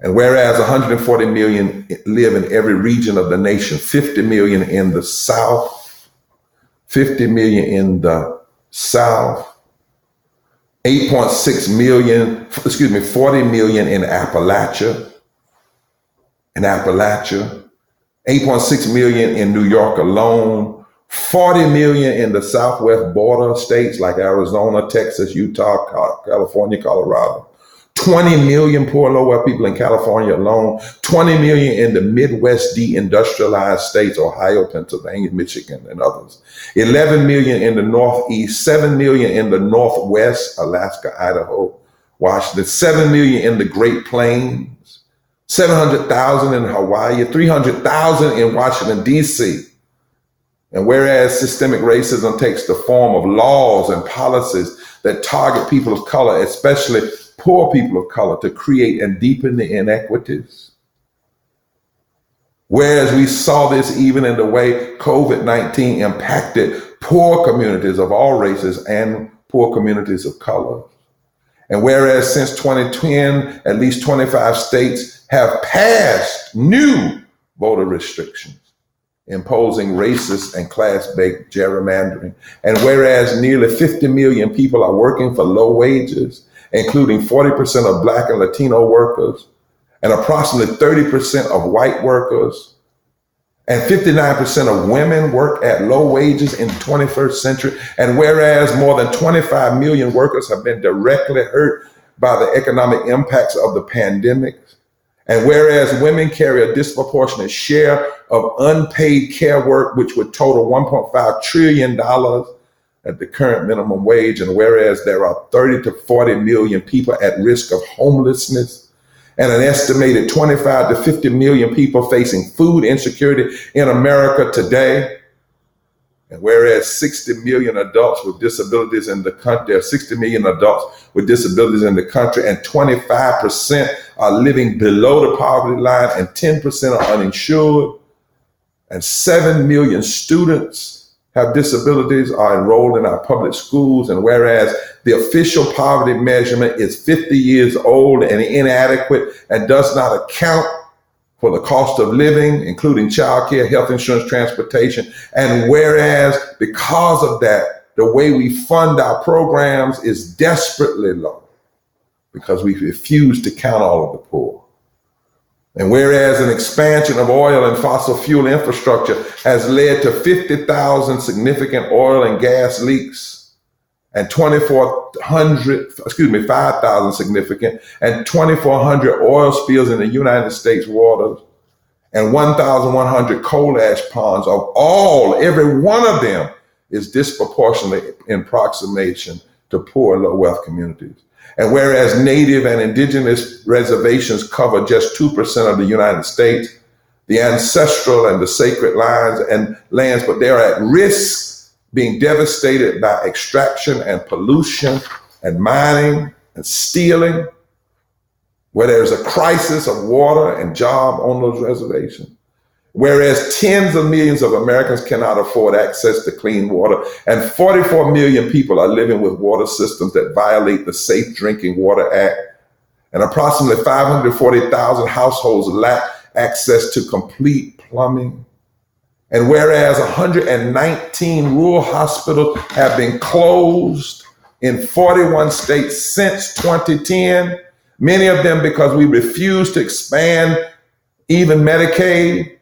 Speaker 16: And whereas 140 million live in every region of the nation, 50 million in the South, 50 million in the South, 8.6 million, excuse me, 40 million in Appalachia, in Appalachia, 8.6 million in New York alone, 40 million in the southwest border states like Arizona, Texas, Utah, California, Colorado, 20 million poor low wealth people in California alone, 20 million in the Midwest deindustrialized states, Ohio, Pennsylvania, Michigan, and others, 11 million in the Northeast, 7 million in the Northwest, Alaska, Idaho, Washington, 7 million in the Great Plains, 700,000 in Hawaii, 300,000 in Washington, D.C. And whereas systemic racism takes the form of laws and policies that target people of color, especially poor people of color to create and deepen the inequities. Whereas we saw this even in the way COVID 19 impacted poor communities of all races and poor communities of color. And whereas since 2010, at least 25 states have passed new voter restrictions imposing racist and class based gerrymandering. And whereas nearly 50 million people are working for low wages including 40% of Black and Latino workers, and approximately 30% of white workers, and 59% of women work at low wages in the 21st century. And whereas more than 25 million workers have been directly hurt by the economic impacts of the pandemic, and whereas women carry a disproportionate share of unpaid care work, which would total $1.5 trillion at the current minimum wage. And whereas there are 30 to 40 million people at risk of homelessness and an estimated 25 to 50 million people facing food insecurity in America today. And whereas 60 million adults with disabilities in the country, 60 million adults with disabilities in the country, and 25% are living below the poverty line, and 10% are uninsured, and 7 million students have disabilities are enrolled in our public schools. And whereas the official poverty measurement is 50 years old and inadequate and does not account for the cost of living, including childcare, health insurance, transportation. And whereas because of that, the way we fund our programs is desperately low because we refuse to count all of the poor. And whereas an expansion of oil and fossil fuel infrastructure has led to 50,000 significant oil and gas leaks and 2,400, excuse me, 5,000 significant and 2,400 oil spills in the United States waters and 1,100 coal ash ponds of all, every one of them is disproportionately in approximation to poor low wealth communities. And whereas native and indigenous reservations cover just 2% of the United States, the ancestral and the sacred lands and lands, but they're at risk being devastated by extraction and pollution and mining and stealing, where there's a crisis of water and job on those reservations. Whereas tens of millions of Americans cannot afford access to clean water, and 44 million people are living with water systems that violate the Safe Drinking Water Act, and approximately 540,000 households lack access to complete plumbing. And whereas 119 rural hospitals have been closed in 41 states since 2010, many of them because we refuse to expand even Medicaid,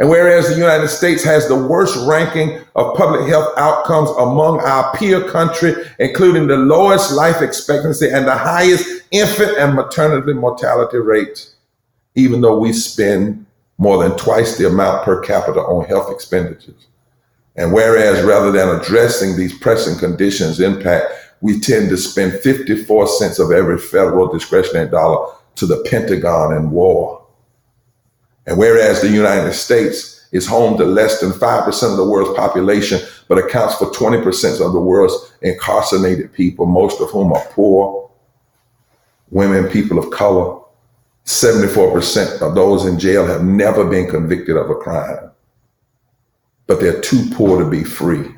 Speaker 16: and whereas the United States has the worst ranking of public health outcomes among our peer country, including the lowest life expectancy and the highest infant and maternity mortality rate, even though we spend more than twice the amount per capita on health expenditures. And whereas rather than addressing these pressing conditions impact, we tend to spend 54 cents of every federal discretionary dollar to the Pentagon and war. And whereas the United States is home to less than 5% of the world's population, but accounts for 20% of the world's incarcerated people, most of whom are poor, women, people of color. 74% of those in jail have never been convicted of a crime, but they're too poor to be free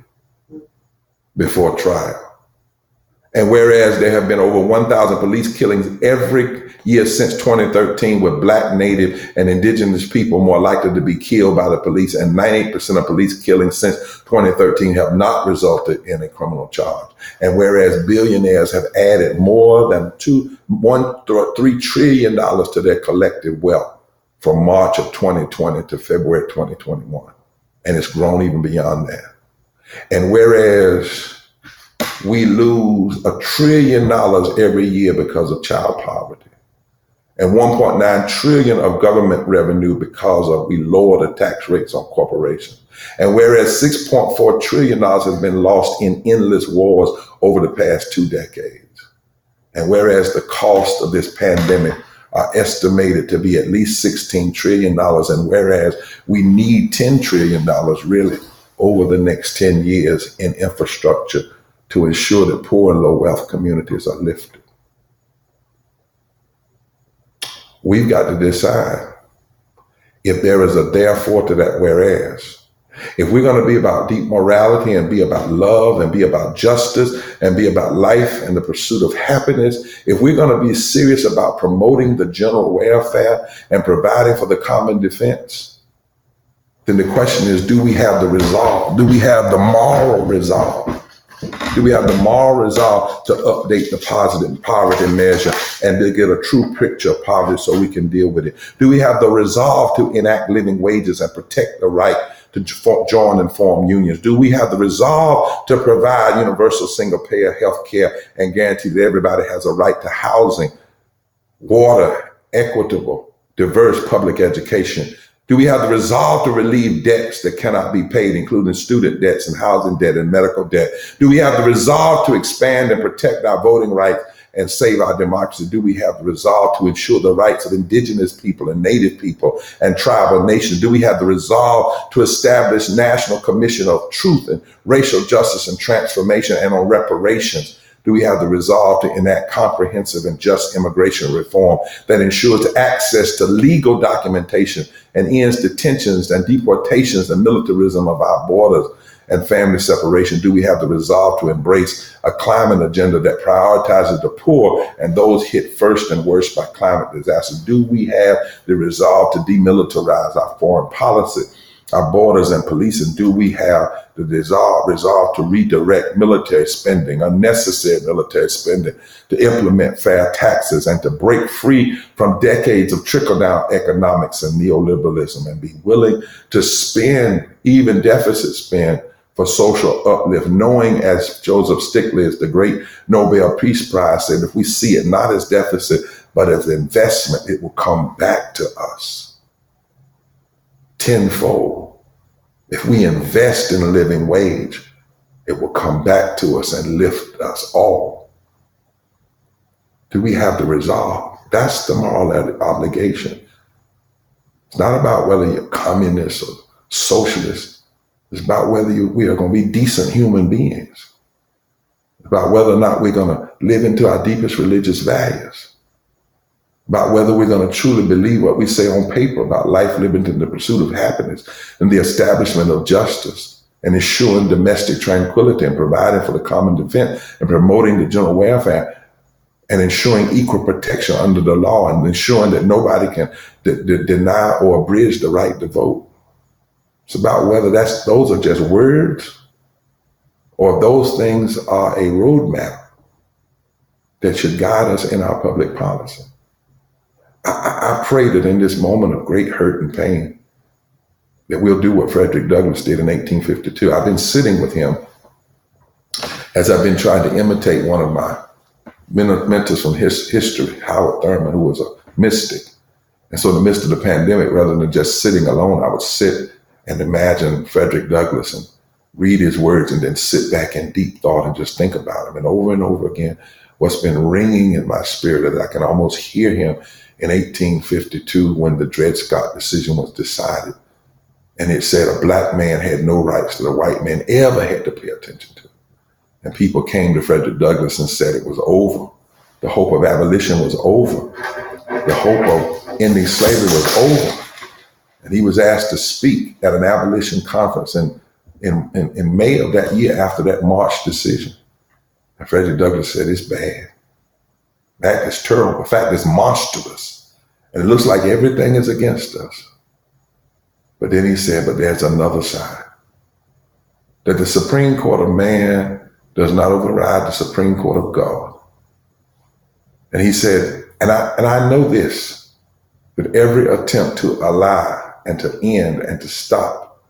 Speaker 16: before trial. And whereas there have been over 1,000 police killings every year since 2013 with black, native, and indigenous people more likely to be killed by the police, and 98% of police killings since 2013 have not resulted in a criminal charge. And whereas billionaires have added more than two, one, three trillion dollars to their collective wealth from March of 2020 to February 2021, and it's grown even beyond that. And whereas we lose a trillion dollars every year because of child poverty and 1.9 trillion of government revenue because of we lower the tax rates on corporations. And whereas 6.4 trillion dollars has been lost in endless wars over the past two decades. And whereas the cost of this pandemic are estimated to be at least 16 trillion dollars and whereas we need 10 trillion dollars really over the next 10 years in infrastructure to ensure that poor and low wealth communities are lifted. We've got to decide if there is a therefore to that whereas. If we're going to be about deep morality and be about love and be about justice and be about life and the pursuit of happiness, if we're going to be serious about promoting the general welfare and providing for the common defense, then the question is do we have the resolve? Do we have the moral resolve do we have the moral resolve to update the positive poverty measure and to get a true picture of poverty so we can deal with it? Do we have the resolve to enact living wages and protect the right to join and form unions? Do we have the resolve to provide universal single payer health care and guarantee that everybody has a right to housing, water, equitable, diverse public education, do we have the resolve to relieve debts that cannot be paid, including student debts and housing debt and medical debt? Do we have the resolve to expand and protect our voting rights and save our democracy? Do we have the resolve to ensure the rights of indigenous people and native people and tribal nations? Do we have the resolve to establish National Commission of Truth and Racial Justice and Transformation and on reparations? Do we have the resolve to enact comprehensive and just immigration reform that ensures access to legal documentation and ends detentions and deportations and militarism of our borders and family separation? Do we have the resolve to embrace a climate agenda that prioritizes the poor and those hit first and worst by climate disaster? Do we have the resolve to demilitarize our foreign policy? Our borders and police, and do we have the resolve, resolve to redirect military spending, unnecessary military spending, to implement fair taxes, and to break free from decades of trickle down economics and neoliberalism, and be willing to spend even deficit spend for social uplift, knowing as Joseph Stiglitz, the great Nobel Peace Prize, said, if we see it not as deficit, but as investment, it will come back to us tenfold. If we invest in a living wage, it will come back to us and lift us all. Do we have the resolve? That's the moral obligation. It's not about whether you're communist or socialist. It's about whether you, we are going to be decent human beings. About whether or not we're going to live into our deepest religious values about whether we're going to truly believe what we say on paper about life, liberty, and the pursuit of happiness and the establishment of justice and ensuring domestic tranquility and providing for the common defense and promoting the general welfare and ensuring equal protection under the law and ensuring that nobody can d- d- deny or abridge the right to vote. It's about whether that's those are just words or those things are a roadmap that should guide us in our public policy. I, I pray that in this moment of great hurt and pain, that we'll do what Frederick Douglass did in 1852. I've been sitting with him as I've been trying to imitate one of my mentors from his history, Howard Thurman, who was a mystic. And so in the midst of the pandemic, rather than just sitting alone, I would sit and imagine Frederick Douglass and read his words and then sit back in deep thought and just think about him. And over and over again, what's been ringing in my spirit is I can almost hear him in 1852 when the Dred Scott decision was decided. And it said a black man had no rights that a white man ever had to pay attention to. And people came to Frederick Douglass and said it was over. The hope of abolition was over. The hope of ending slavery was over. And he was asked to speak at an abolition conference in, in, in, in May of that year after that March decision. And Frederick Douglass said, It's bad. That is terrible. In fact, it's monstrous. And it looks like everything is against us. But then he said, But there's another side. That the Supreme Court of man does not override the Supreme Court of God. And he said, and I and I know this, that every attempt to ally and to end and to stop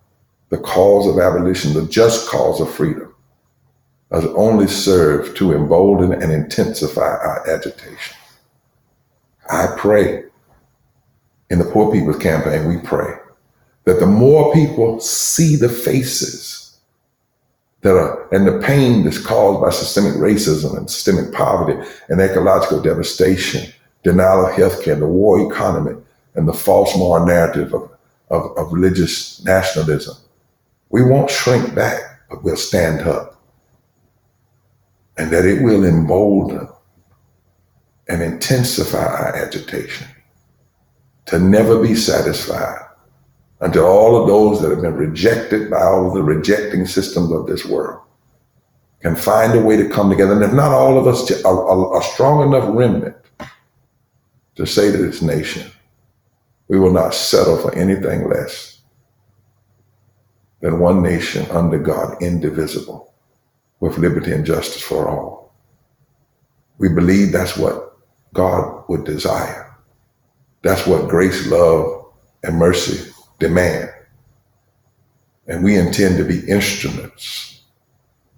Speaker 16: the cause of abolition, the just cause of freedom, has only served to embolden and intensify our agitation. I pray in the Poor People's Campaign, we pray that the more people see the faces that are and the pain that's caused by systemic racism and systemic poverty and ecological devastation, denial of healthcare, the war economy, and the false moral narrative of of, of religious nationalism. We won't shrink back, but we'll stand up. And that it will embolden and intensify our agitation to never be satisfied until all of those that have been rejected by all of the rejecting systems of this world can find a way to come together. And if not all of us, a, a, a strong enough remnant to say to this nation, we will not settle for anything less than one nation under God, indivisible, with liberty and justice for all. We believe that's what God would desire. That's what grace, love, and mercy demand. And we intend to be instruments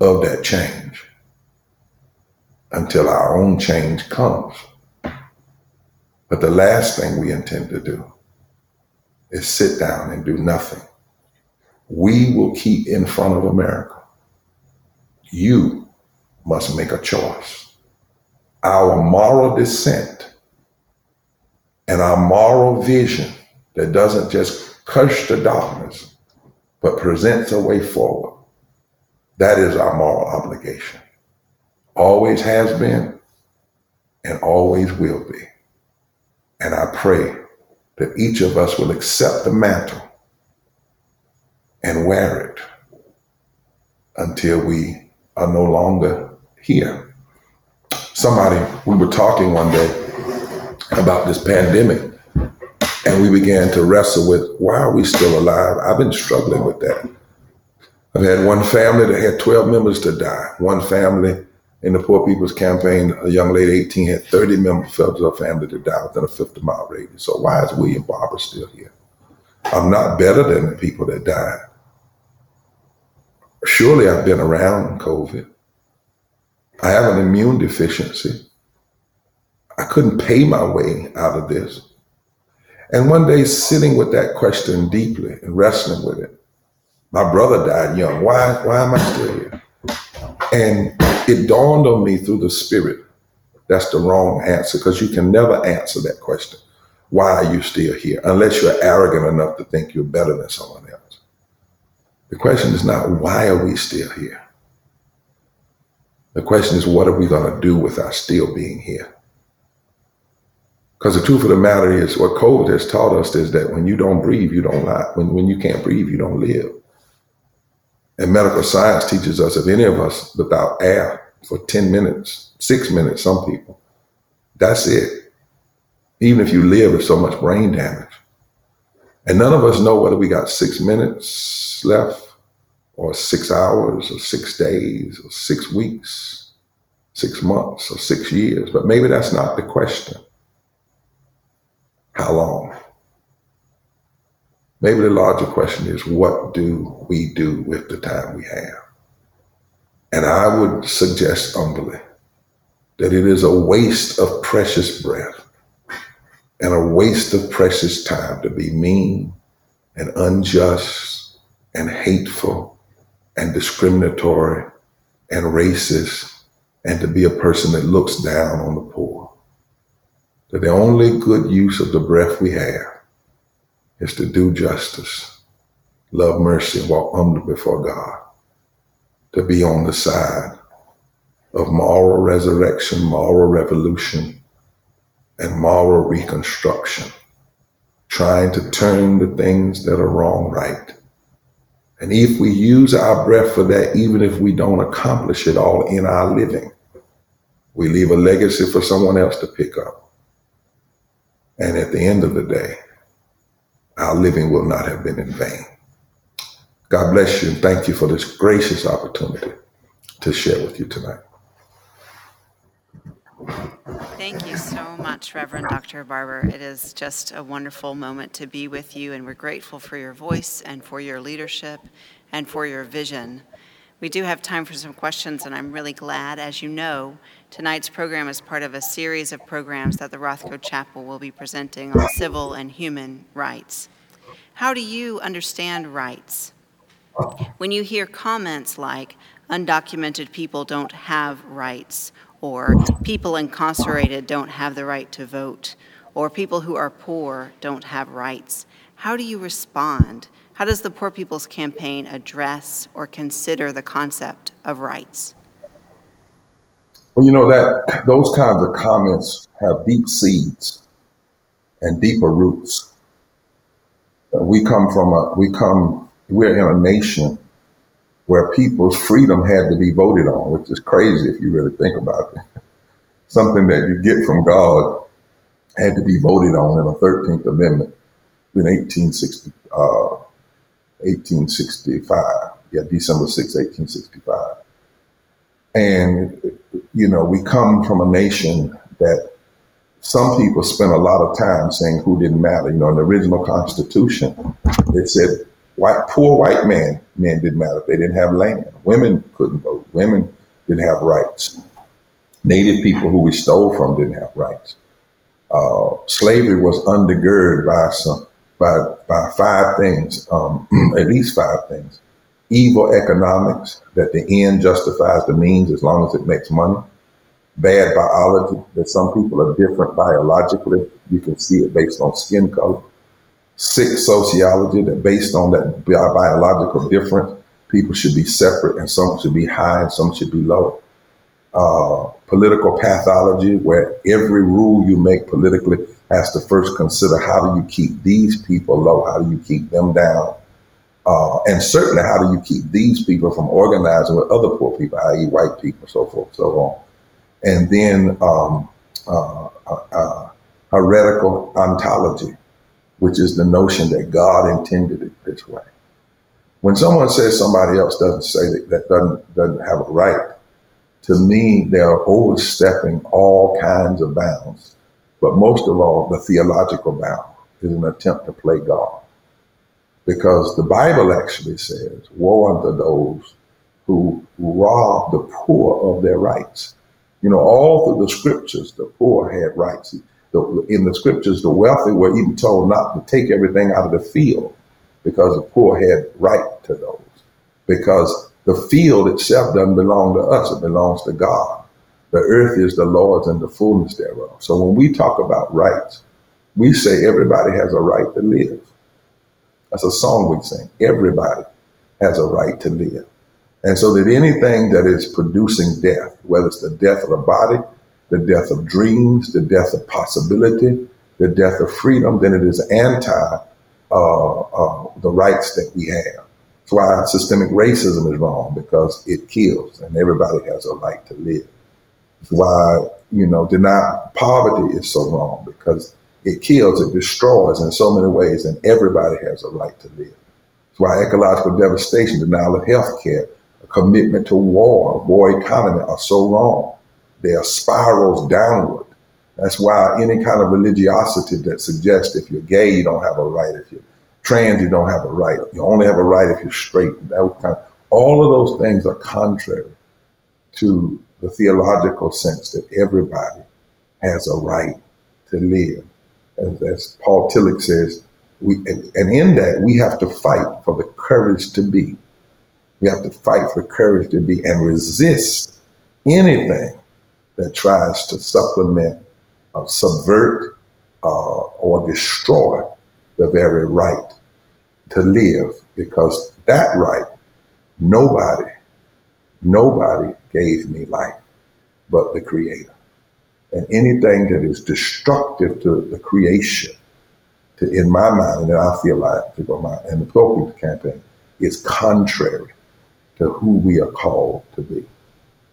Speaker 16: of that change until our own change comes. But the last thing we intend to do is sit down and do nothing. We will keep in front of America. You must make a choice. Our moral descent and our moral vision that doesn't just curse the darkness, but presents a way forward. That is our moral obligation. Always has been and always will be. And I pray that each of us will accept the mantle and wear it until we are no longer here. Somebody, we were talking one day about this pandemic, and we began to wrestle with why are we still alive? I've been struggling with that. I've had one family that had 12 members to die, one family in the Poor People's Campaign, a young lady, 18, had 30 members of her family to die within a 50 mile radius. So why is William Barber still here? I'm not better than the people that died. Surely I've been around COVID. I have an immune deficiency. I couldn't pay my way out of this. And one day, sitting with that question deeply and wrestling with it, my brother died young. Why, why am I still here? And it dawned on me through the spirit that's the wrong answer because you can never answer that question. Why are you still here? Unless you're arrogant enough to think you're better than someone. The question is not why are we still here? The question is what are we going to do with our still being here? Because the truth of the matter is what COVID has taught us is that when you don't breathe, you don't lie. When, when you can't breathe, you don't live. And medical science teaches us if any of us without air for 10 minutes, six minutes, some people, that's it. Even if you live with so much brain damage. And none of us know whether we got six minutes left or six hours or six days or six weeks, six months or six years. But maybe that's not the question. How long? Maybe the larger question is what do we do with the time we have? And I would suggest humbly that it is a waste of precious breath and a waste of precious time to be mean and unjust and hateful and discriminatory and racist and to be a person that looks down on the poor. That the only good use of the breath we have is to do justice love mercy, and walk humbly before God, to be on the side of moral resurrection, moral revolution, and moral reconstruction, trying to turn the things that are wrong right. And if we use our breath for that, even if we don't accomplish it all in our living, we leave a legacy for someone else to pick up. And at the end of the day, our living will not have been in vain. God bless you and thank you for this gracious opportunity to share with you tonight.
Speaker 21: Thank you so much, Reverend Dr. Barber. It is just a wonderful moment to be with you, and we're grateful for your voice and for your leadership and for your vision. We do have time for some questions, and I'm really glad. As you know, tonight's program is part of a series of programs that the Rothko Chapel will be presenting on civil and human rights. How do you understand rights? When you hear comments like, undocumented people don't have rights, or people incarcerated don't have the right to vote, or people who are poor don't have rights. How do you respond? How does the Poor People's Campaign address or consider the concept of rights?
Speaker 16: Well, you know that those kinds of comments have deep seeds and deeper roots. We come from a we come we're in a nation where people's freedom had to be voted on, which is crazy if you really think about it. Something that you get from God had to be voted on in the 13th Amendment in 1860, uh, 1865. Yeah, December 6, 1865. And, you know, we come from a nation that some people spent a lot of time saying who didn't matter. You know, in the original Constitution, it said white poor white men men didn't matter. They didn't have land. Women couldn't vote. Women didn't have rights. Native people who we stole from didn't have rights. Uh, slavery was undergirded by some by by five things, um, at least five things. Evil economics, that the end justifies the means as long as it makes money. Bad biology, that some people are different biologically. You can see it based on skin color sick sociology that based on that biological difference, people should be separate and some should be high and some should be low. Uh, political pathology, where every rule you make politically has to first consider how do you keep these people low, how do you keep them down, uh, and certainly how do you keep these people from organizing with other poor people, i.e., white people, so forth, so on. And then um, uh, uh, uh heretical ontology, which is the notion that God intended it this way. When someone says somebody else doesn't say that, that doesn't, doesn't have a right, to me, they are overstepping all kinds of bounds. But most of all, the theological bound is an attempt to play God. Because the Bible actually says, Woe unto those who rob the poor of their rights. You know, all through the scriptures, the poor had rights the, in the scriptures, the wealthy were even told not to take everything out of the field because the poor had right to those. Because the field itself doesn't belong to us, it belongs to God. The earth is the Lord's and the fullness thereof. So when we talk about rights, we say everybody has a right to live. That's a song we sing. Everybody has a right to live. And so that anything that is producing death, whether it's the death of the body the death of dreams, the death of possibility, the death of freedom, then it is anti uh, uh, the rights that we have. That's why systemic racism is wrong because it kills and everybody has a right to live. That's why, you know, deny poverty is so wrong because it kills, it destroys in so many ways and everybody has a right to live. That's why ecological devastation, denial of health care, a commitment to war, war economy are so wrong they are spirals downward. That's why any kind of religiosity that suggests if you're gay, you don't have a right. If you're trans, you don't have a right. You only have a right if you're straight. That kind of, all of those things are contrary to the theological sense that everybody has a right to live. As, as Paul Tillich says, we, and, and in that, we have to fight for the courage to be. We have to fight for courage to be and resist anything that tries to supplement, uh, subvert, uh, or destroy the very right to live because that right, nobody, nobody gave me life but the Creator. And anything that is destructive to the creation, to, in my mind, and I feel like go my and the People's Campaign is contrary to who we are called to be.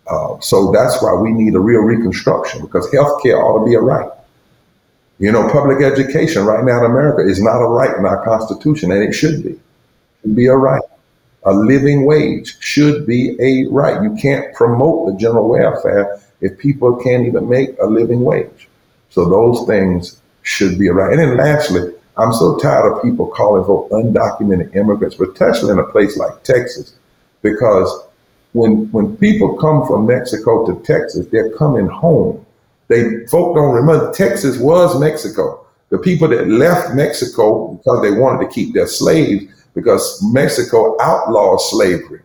Speaker 16: Uh, so that's why we need a real reconstruction because healthcare ought to be a right. You know, public education right now in America is not a right in our Constitution, and it should be. It should be a right. A living wage should be a right. You can't promote the general welfare if people can't even make a living wage. So those things should be a right. And then lastly, I'm so tired of people calling for undocumented immigrants, especially in a place like Texas, because when when people come from Mexico to Texas, they're coming home. They folk don't remember Texas was Mexico. The people that left Mexico because they wanted to keep their slaves, because Mexico outlawed slavery.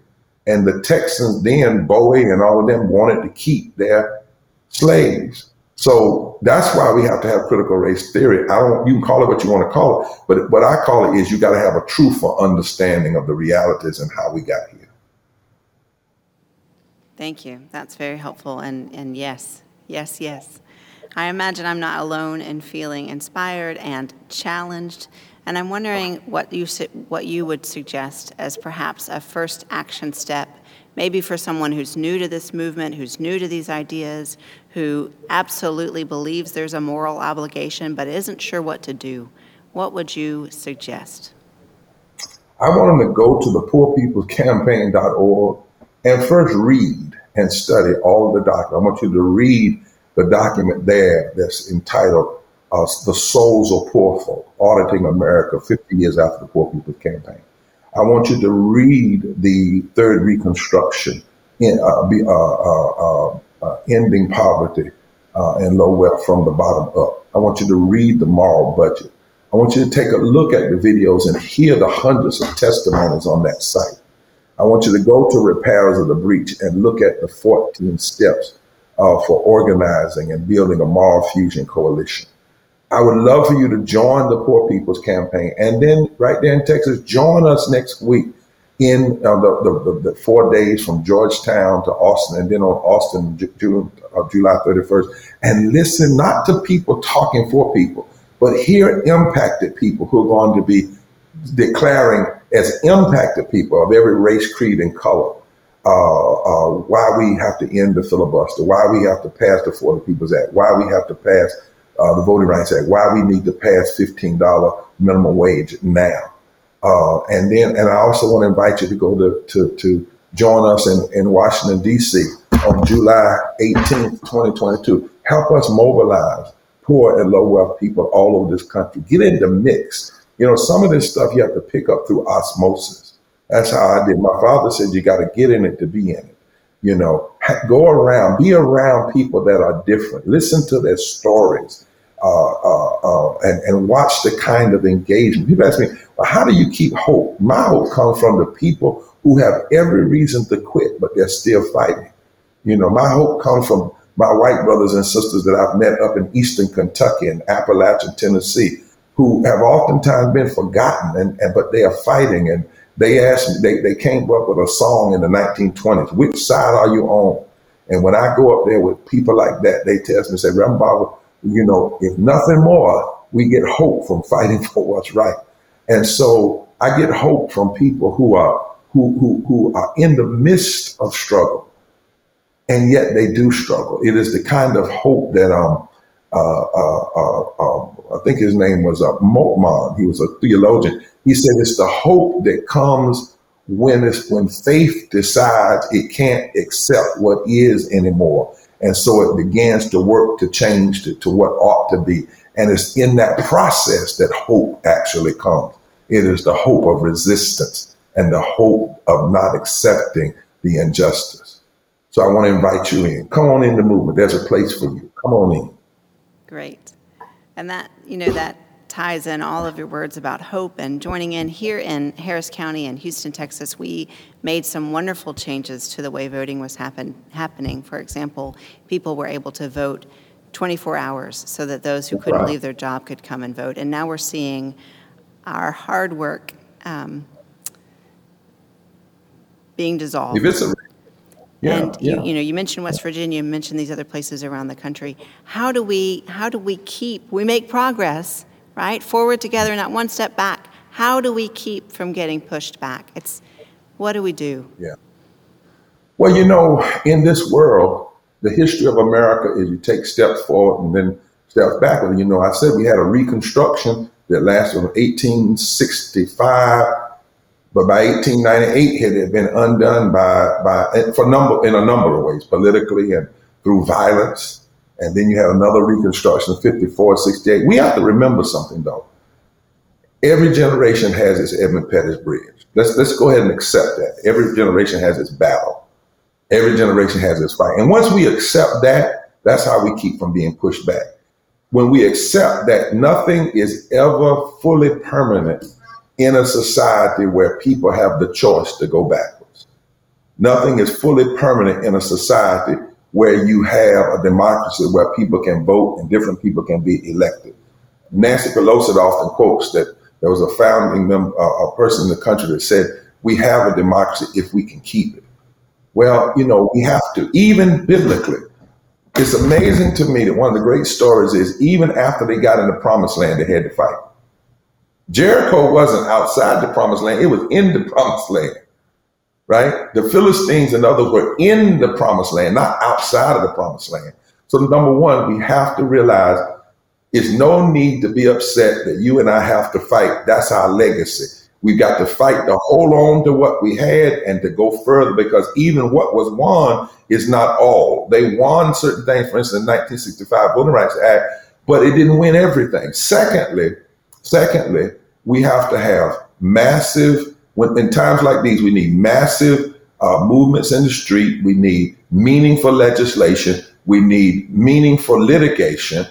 Speaker 16: And the Texans then, Bowie and all of them wanted to keep their slaves. So that's why we have to have critical race theory. I don't you can call it what you want to call it, but what I call it is you got to have a truthful understanding of the realities and how we got here.
Speaker 21: Thank you. That's very helpful. And, and yes, yes, yes. I imagine I'm not alone in feeling inspired and challenged. And I'm wondering what you, what you would suggest as perhaps a first action step, maybe for someone who's new to this movement, who's new to these ideas, who absolutely believes there's a moral obligation but isn't sure what to do. What would you suggest?
Speaker 16: I want them to go to the poorpeoplescampaign.org and first read and study all of the documents. I want you to read the document there that's entitled uh, The Souls of Poor Folk, Auditing America 50 Years After the Poor People's Campaign. I want you to read the Third Reconstruction, in, uh, uh, uh, uh, Ending Poverty uh, and Low Wealth from the Bottom Up. I want you to read the moral budget. I want you to take a look at the videos and hear the hundreds of testimonies on that site. I want you to go to Repairers of the Breach and look at the 14 steps uh, for organizing and building a moral fusion coalition. I would love for you to join the Poor People's Campaign. And then right there in Texas, join us next week in uh, the, the, the, four days from Georgetown to Austin and then on Austin, June, uh, July 31st. And listen not to people talking for people, but hear impacted people who are going to be declaring as impacted people of every race, creed, and color uh, uh, why we have to end the filibuster, why we have to pass the For the People's Act, why we have to pass uh, the Voting Rights Act, why we need to pass $15 minimum wage now. Uh, and then, and I also want to invite you to go to, to, to join us in, in Washington, D.C. on July 18th, 2022. Help us mobilize poor and low wealth people all over this country. Get in the mix you know, some of this stuff you have to pick up through osmosis. That's how I did. My father said you got to get in it to be in it. You know, go around, be around people that are different. Listen to their stories, uh, uh, uh, and and watch the kind of engagement. People ask me, well, how do you keep hope? My hope comes from the people who have every reason to quit, but they're still fighting. You know, my hope comes from my white brothers and sisters that I've met up in Eastern Kentucky and Appalachian Tennessee who have oftentimes been forgotten, and, and but they are fighting. And they asked me, they, they came up with a song in the 1920s, which side are you on? And when I go up there with people like that, they test me, say, Reverend you know, if nothing more, we get hope from fighting for what's right. And so I get hope from people who are who who who are in the midst of struggle, and yet they do struggle. It is the kind of hope that um uh, uh, uh, um, I think his name was uh, Moltmann. He was a theologian. He said it's the hope that comes when it's when faith decides it can't accept what is anymore, and so it begins to work to change to, to what ought to be. And it's in that process that hope actually comes. It is the hope of resistance and the hope of not accepting the injustice. So I want to invite you in. Come on in the movement. There's a place for you. Come on in.
Speaker 21: Great. And that, you know, that ties in all of your words about hope and joining in here in Harris County and Houston, Texas. We made some wonderful changes to the way voting was happen, happening. For example, people were able to vote 24 hours so that those who couldn't leave their job could come and vote. And now we're seeing our hard work um, being dissolved.
Speaker 16: If it's a yeah,
Speaker 21: and
Speaker 16: yeah.
Speaker 21: You, you know, you mentioned West Virginia, you mentioned these other places around the country. How do we how do we keep we make progress, right? Forward together, not one step back. How do we keep from getting pushed back? It's what do we do?
Speaker 16: Yeah. Well, you know, in this world, the history of America is you take steps forward and then steps backward. You know, I said we had a reconstruction that lasted from 1865 but by 1898, it had been undone by, by for number in a number of ways, politically and through violence. And then you had another reconstruction, 54, 68. We have to remember something though. Every generation has its Edmund Pettus Bridge. Let's let's go ahead and accept that. Every generation has its battle. Every generation has its fight. And once we accept that, that's how we keep from being pushed back. When we accept that nothing is ever fully permanent in a society where people have the choice to go backwards. Nothing is fully permanent in a society where you have a democracy where people can vote and different people can be elected. Nancy Pelosi often quotes that there was a founding member, a person in the country that said, "We have a democracy if we can keep it." Well, you know, we have to, even biblically. It's amazing to me that one of the great stories is even after they got in the promised land, they had to fight. Jericho wasn't outside the promised land, it was in the promised land, right? The Philistines and others were in the promised land, not outside of the promised land. So, number one, we have to realize it's no need to be upset that you and I have to fight. That's our legacy. We've got to fight to hold on to what we had and to go further because even what was won is not all. They won certain things, for instance, the 1965 Voting Rights Act, but it didn't win everything. Secondly, Secondly, we have to have massive, when, in times like these, we need massive uh, movements in the street. We need meaningful legislation. We need meaningful litigation.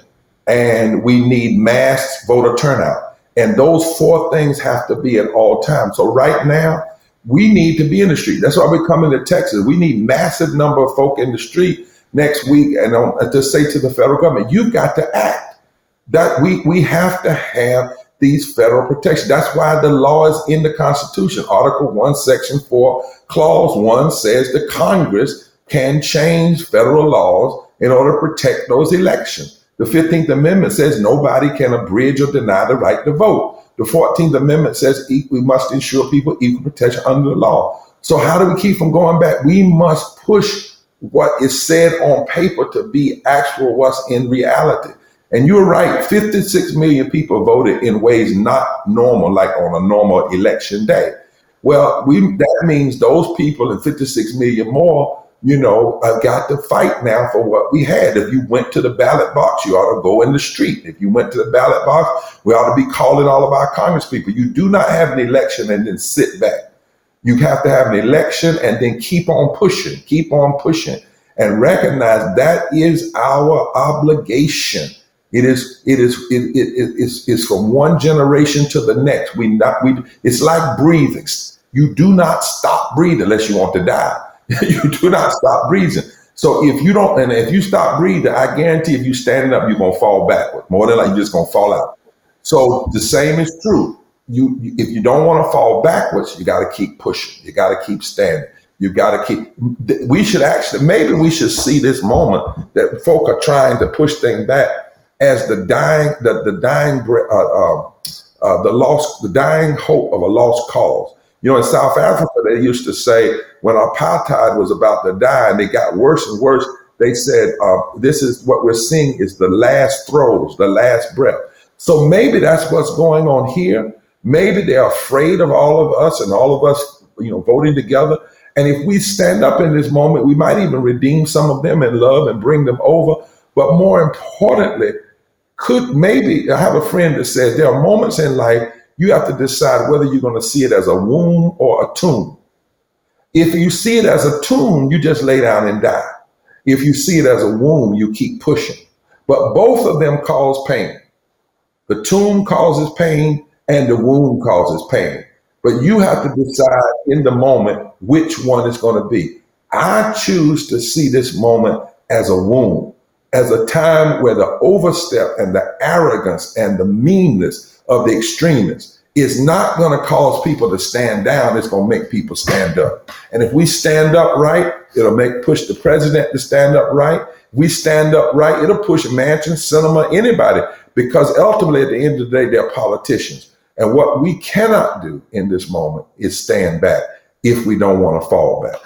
Speaker 16: And we need mass voter turnout. And those four things have to be at all times. So right now, we need to be in the street. That's why we're coming to Texas. We need massive number of folk in the street next week and um, to say to the federal government, you've got to act. That we we have to have these federal protections. That's why the law is in the Constitution. Article 1, Section 4, Clause 1 says the Congress can change federal laws in order to protect those elections. The 15th Amendment says nobody can abridge or deny the right to vote. The 14th Amendment says we must ensure people equal protection under the law. So, how do we keep from going back? We must push what is said on paper to be actual what's in reality. And you're right, 56 million people voted in ways not normal, like on a normal election day. Well, we that means those people and 56 million more, you know, have got to fight now for what we had. If you went to the ballot box, you ought to go in the street. If you went to the ballot box, we ought to be calling all of our Congress people. You do not have an election and then sit back. You have to have an election and then keep on pushing, keep on pushing, and recognize that is our obligation it is it is it, it, it is it's from one generation to the next. We not we it's like breathing. You do not stop breathing unless you want to die. you do not stop breathing. So if you don't, and if you stop breathing, I guarantee if you standing up, you're gonna fall backward. More than like you're just gonna fall out. So the same is true. You if you don't want to fall backwards, you got to keep pushing. You got to keep standing. You got to keep. We should actually maybe we should see this moment that folk are trying to push things back as the dying, the, the dying, uh, uh, uh, the lost, the dying hope of a lost cause. You know, in South Africa, they used to say when apartheid was about to die and it got worse and worse, they said, uh, this is what we're seeing is the last throes, the last breath. So maybe that's what's going on here. Maybe they're afraid of all of us and all of us, you know, voting together. And if we stand up in this moment, we might even redeem some of them in love and bring them over. But more importantly, could maybe I have a friend that says there are moments in life you have to decide whether you're going to see it as a womb or a tomb. If you see it as a tomb, you just lay down and die. If you see it as a womb, you keep pushing. But both of them cause pain. The tomb causes pain and the womb causes pain. But you have to decide in the moment which one is going to be. I choose to see this moment as a womb as a time where the overstep and the arrogance and the meanness of the extremists is not going to cause people to stand down. It's going to make people stand up. And if we stand up right, it'll make push the president to stand up right. We stand up right, it'll push Manchin, Sinema, anybody, because ultimately at the end of the day, they're politicians. And what we cannot do in this moment is stand back if we don't want to fall back.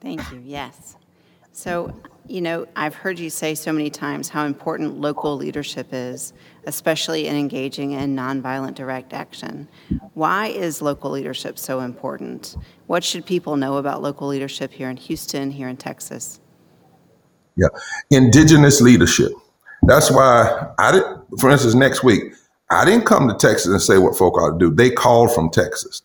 Speaker 21: Thank you. Yes. So, you know, I've heard you say so many times how important local leadership is, especially in engaging in nonviolent direct action. Why is local leadership so important? What should people know about local leadership here in Houston, here in Texas?
Speaker 16: Yeah, indigenous leadership. That's why I did. For instance, next week, I didn't come to Texas and say what folk ought to do. They called from Texas.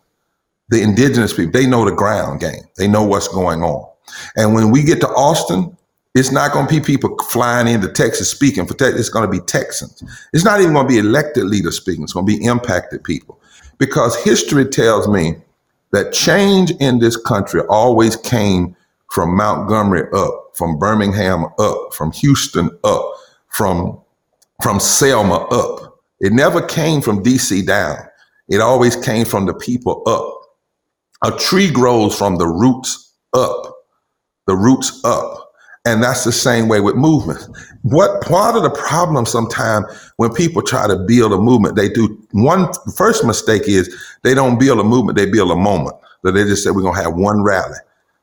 Speaker 16: The indigenous people, they know the ground game. They know what's going on. And when we get to Austin, it's not going to be people flying into Texas speaking for Texas. It's going to be Texans. It's not even going to be elected leaders speaking. It's going to be impacted people. Because history tells me that change in this country always came from Montgomery up, from Birmingham up, from Houston up, from, from Selma up. It never came from DC down. It always came from the people up. A tree grows from the roots up, the roots up. And that's the same way with movements. What part of the problem sometimes when people try to build a movement, they do one first mistake is they don't build a movement, they build a moment. That they just say we're gonna have one rally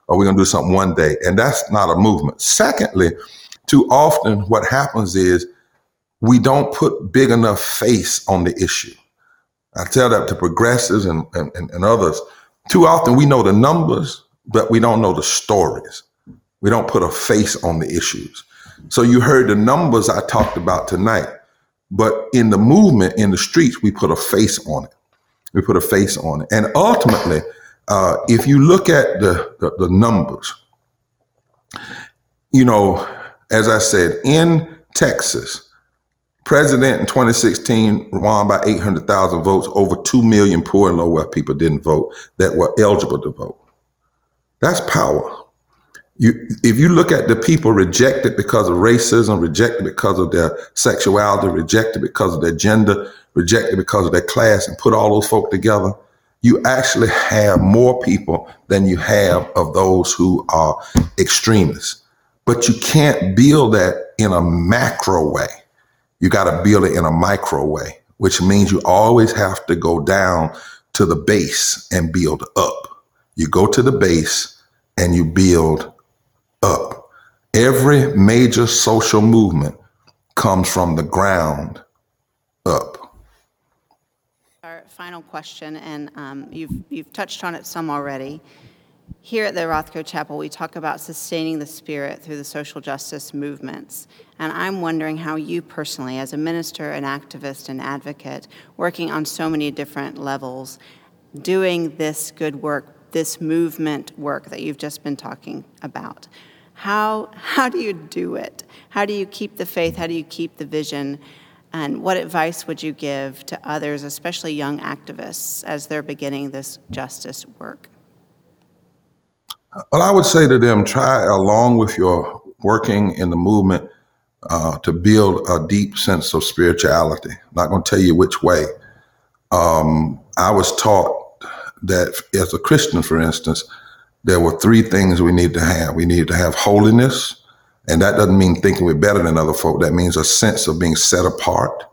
Speaker 16: or we're gonna do something one day. And that's not a movement. Secondly, too often what happens is we don't put big enough face on the issue. I tell that to progressives and, and, and others. Too often we know the numbers, but we don't know the stories. We don't put a face on the issues. So you heard the numbers I talked about tonight, but in the movement, in the streets, we put a face on it. We put a face on it. And ultimately, uh, if you look at the, the, the numbers, you know, as I said, in Texas, president in 2016 won by 800,000 votes. Over 2 million poor and low wealth people didn't vote that were eligible to vote. That's power you if you look at the people rejected because of racism, rejected because of their sexuality, rejected because of their gender, rejected because of their class, and put all those folk together, you actually have more people than you have of those who are extremists. But you can't build that in a macro way. You got to build it in a micro way, which means you always have to go down to the base and build up. You go to the base and you build up. Every major social movement comes from the ground up.
Speaker 21: Our final question, and um, you've, you've touched on it some already. Here at the Rothko Chapel, we talk about sustaining the spirit through the social justice movements. And I'm wondering how you personally, as a minister, an activist, an advocate, working on so many different levels, doing this good work, this movement work that you've just been talking about, how, how do you do it? How do you keep the faith? How do you keep the vision? And what advice would you give to others, especially young activists, as they're beginning this justice work?
Speaker 16: Well, I would say to them try, along with your working in the movement, uh, to build a deep sense of spirituality. I'm not going to tell you which way. Um, I was taught that as a Christian, for instance, there were three things we needed to have. We needed to have holiness, and that doesn't mean thinking we're better than other folk. That means a sense of being set apart,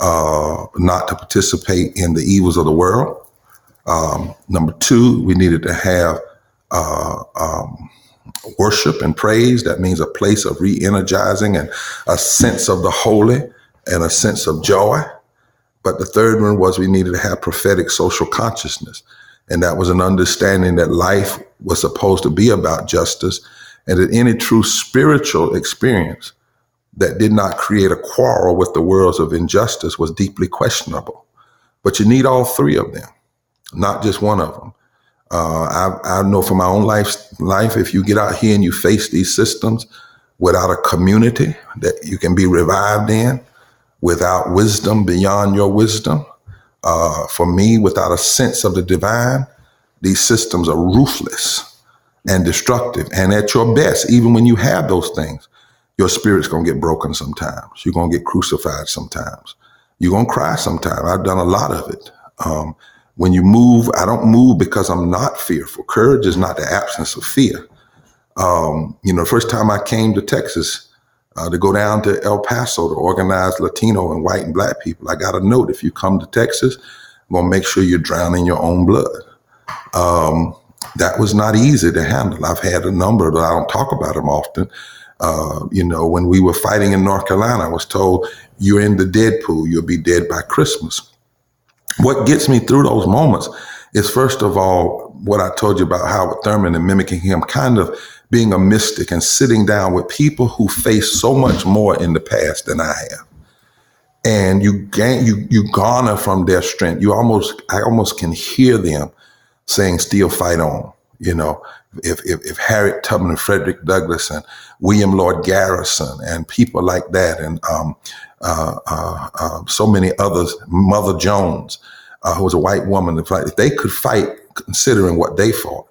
Speaker 16: uh, not to participate in the evils of the world. Um, number two, we needed to have uh, um, worship and praise. That means a place of re-energizing and a sense of the holy and a sense of joy. But the third one was we needed to have prophetic social consciousness. And that was an understanding that life was supposed to be about justice and that any true spiritual experience that did not create a quarrel with the worlds of injustice was deeply questionable. But you need all three of them, not just one of them. Uh, I, I know from my own life, life, if you get out here and you face these systems without a community that you can be revived in, without wisdom beyond your wisdom, uh, for me, without a sense of the divine, these systems are ruthless and destructive. And at your best, even when you have those things, your spirit's gonna get broken sometimes. You're gonna get crucified sometimes. You're gonna cry sometimes. I've done a lot of it. Um, when you move, I don't move because I'm not fearful. Courage is not the absence of fear. Um, you know, the first time I came to Texas uh, to go down to El Paso to organize Latino and white and black people, I got a note: if you come to Texas, I'm gonna make sure you're drowning your own blood. Um, that was not easy to handle. I've had a number, but I don't talk about them often. Uh, you know, when we were fighting in North Carolina, I was told, you're in the dead pool, you'll be dead by Christmas. What gets me through those moments is, first of all, what I told you about Howard Thurman and mimicking him, kind of being a mystic and sitting down with people who face so much more in the past than I have. And you gain, you, you garner from their strength. You almost, I almost can hear them saying, still fight on. You know, if, if, if Harriet Tubman and Frederick Douglass and William Lloyd Garrison and people like that, and um, uh, uh, uh, so many others, Mother Jones, uh, who was a white woman, if they could fight considering what they fought,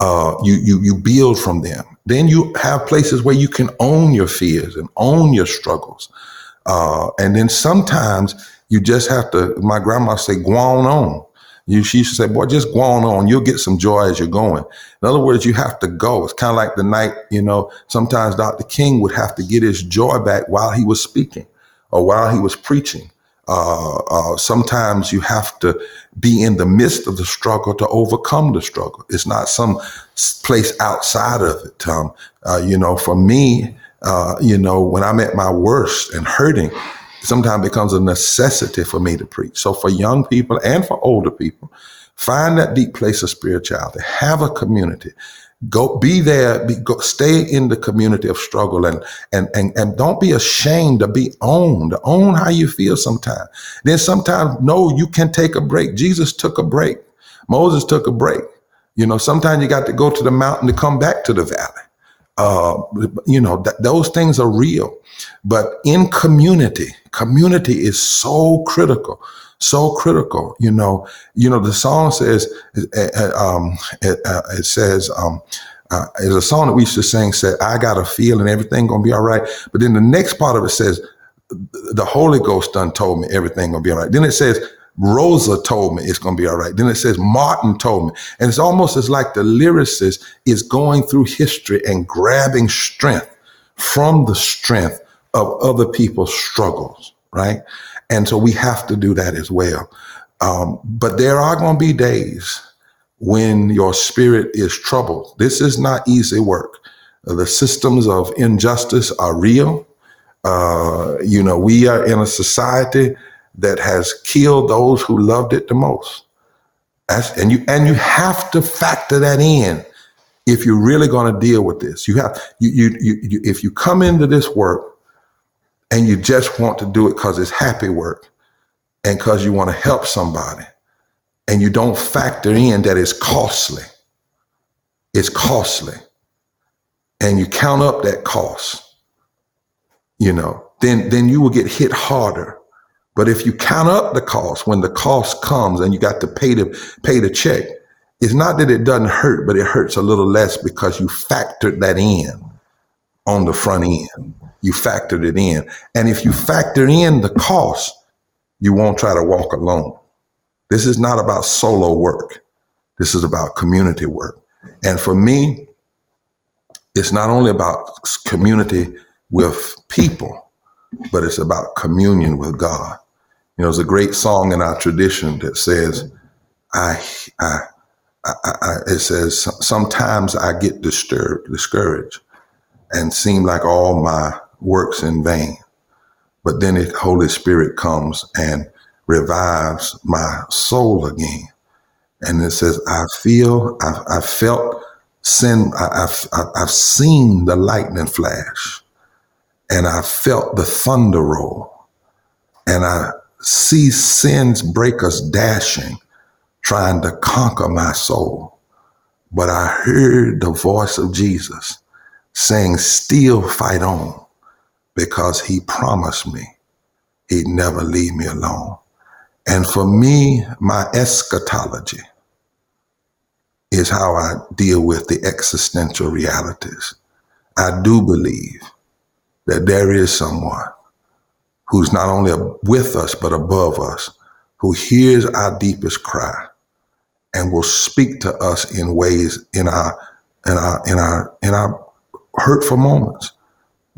Speaker 16: uh, you, you, you build from them. Then you have places where you can own your fears and own your struggles. Uh, and then sometimes you just have to, my grandma say, go on on. You, she used to say, boy, just go on on. You'll get some joy as you're going. In other words, you have to go. It's kind of like the night, you know, sometimes Dr. King would have to get his joy back while he was speaking or while he was preaching. Uh, uh, sometimes you have to be in the midst of the struggle to overcome the struggle. It's not some place outside of it. Um, uh, you know, for me, uh, you know, when I'm at my worst and hurting, sometimes becomes a necessity for me to preach. So for young people and for older people, find that deep place of spirituality, have a community, go be there, be, go, stay in the community of struggle and, and, and, and don't be ashamed to be owned, own how you feel sometimes. Then sometimes, no, you can take a break. Jesus took a break. Moses took a break. You know, sometimes you got to go to the mountain to come back to the valley. Uh, you know, th- those things are real. But in community, community is so critical, so critical. You know, you know, the song says, uh, um, it, uh, it, says, um, uh, it's a song that we used to sing said, I got a feeling everything gonna be all right. But then the next part of it says, the Holy Ghost done told me everything gonna be all right. Then it says, Rosa told me it's going to be all right. Then it says Martin told me. And it's almost as like the lyricist is going through history and grabbing strength from the strength of other people's struggles, right? And so we have to do that as well. Um, but there are going to be days when your spirit is troubled. This is not easy work. The systems of injustice are real. Uh, you know, we are in a society that has killed those who loved it the most. That's, and you and you have to factor that in if you're really going to deal with this. You have you, you you you if you come into this work and you just want to do it because it's happy work and because you want to help somebody, and you don't factor in that it's costly. It's costly, and you count up that cost. You know, then then you will get hit harder but if you count up the cost, when the cost comes and you got to pay the pay the check, it's not that it doesn't hurt, but it hurts a little less because you factored that in on the front end. You factored it in. And if you factor in the cost, you won't try to walk alone. This is not about solo work. This is about community work. And for me, it's not only about community with people, but it's about communion with God. You know, there's a great song in our tradition that says, I, I, I, I, it says, sometimes I get disturbed, discouraged and seem like all my works in vain. But then the Holy Spirit comes and revives my soul again. And it says, I feel, I, I felt sin, I, I've, I've seen the lightning flash and I felt the thunder roll and I see sin's breakers dashing, trying to conquer my soul. But I heard the voice of Jesus saying, still fight on because he promised me he'd never leave me alone. And for me, my eschatology is how I deal with the existential realities. I do believe that there is someone who's not only with us, but above us, who hears our deepest cry and will speak to us in ways in our in our in our in our hurtful moments.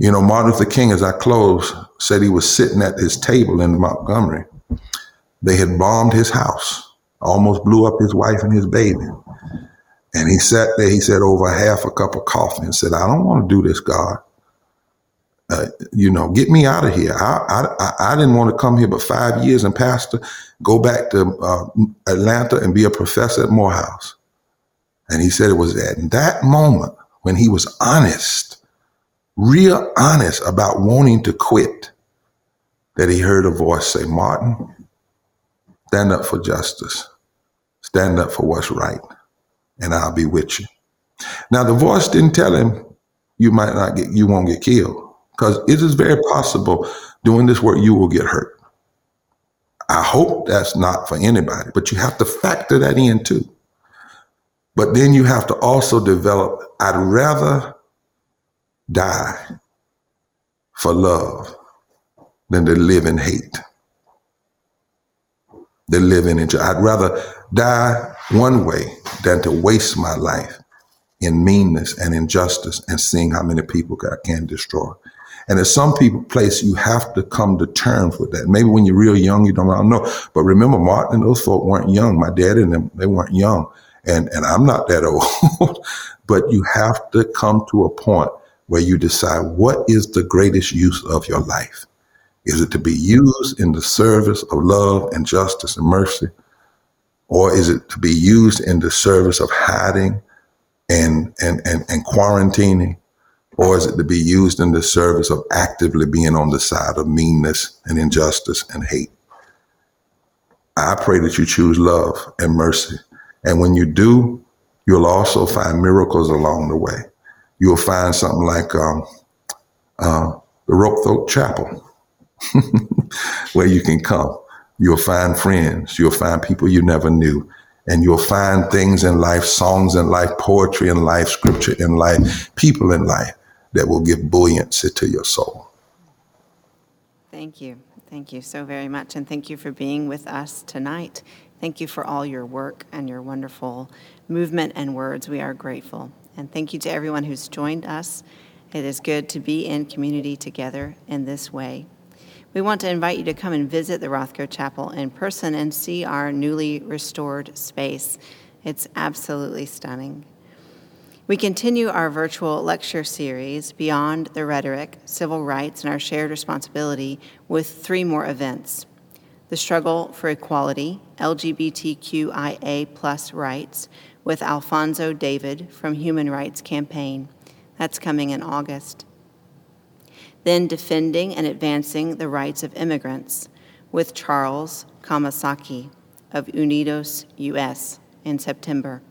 Speaker 16: You know, Martin Luther King, as I close, said he was sitting at his table in Montgomery. They had bombed his house, almost blew up his wife and his baby. And he sat there, he said, over half a cup of coffee and said, I don't want to do this, God. Uh, you know, get me out of here. I, I, I didn't want to come here but five years and pastor, go back to uh, Atlanta and be a professor at Morehouse. And he said it was at that moment when he was honest, real honest about wanting to quit, that he heard a voice say, Martin, stand up for justice, stand up for what's right, and I'll be with you. Now, the voice didn't tell him you might not get, you won't get killed because it is very possible doing this work you will get hurt. I hope that's not for anybody, but you have to factor that in too. But then you have to also develop, I'd rather die for love than to live in hate. Than live in injury. I'd rather die one way than to waste my life in meanness and injustice and seeing how many people I can destroy. And at some people place, you have to come to terms with that. Maybe when you're real young, you don't, don't know. But remember, Martin and those folk weren't young. My dad and them, they weren't young. And, and I'm not that old. but you have to come to a point where you decide what is the greatest use of your life. Is it to be used in the service of love and justice and mercy? Or is it to be used in the service of hiding and, and, and, and quarantining? Or is it to be used in the service of actively being on the side of meanness and injustice and hate? I pray that you choose love and mercy. And when you do, you'll also find miracles along the way. You'll find something like um, uh, the Rothko Chapel, where you can come. You'll find friends. You'll find people you never knew. And you'll find things in life, songs in life, poetry in life, scripture in life, people in life that will give buoyancy to your soul.
Speaker 21: Thank you. Thank you so very much. And thank you for being with us tonight. Thank you for all your work and your wonderful movement and words. We are grateful. And thank you to everyone who's joined us. It is good to be in community together in this way. We want to invite you to come and visit the Rothko Chapel in person and see our newly restored space. It's absolutely stunning. We continue our virtual lecture series, Beyond the Rhetoric Civil Rights and Our Shared Responsibility, with three more events The Struggle for Equality, LGBTQIA rights, with Alfonso David from Human Rights Campaign. That's coming in August. Then Defending and Advancing the Rights of Immigrants, with Charles Kamasaki of Unidos US in September.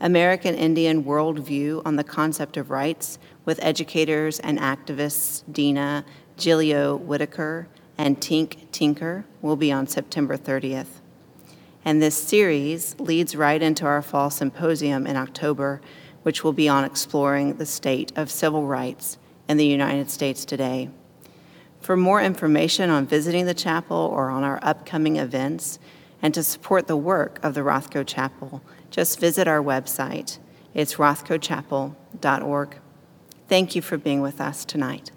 Speaker 21: American Indian Worldview on the Concept of Rights with educators and activists Dina Gilio Whitaker and Tink Tinker will be on September 30th. And this series leads right into our fall symposium in October, which will be on exploring the state of civil rights in the United States today. For more information on visiting the chapel or on our upcoming events, and to support the work of the Rothko Chapel, just visit our website. It's rothkochapel.org. Thank you for being with us tonight.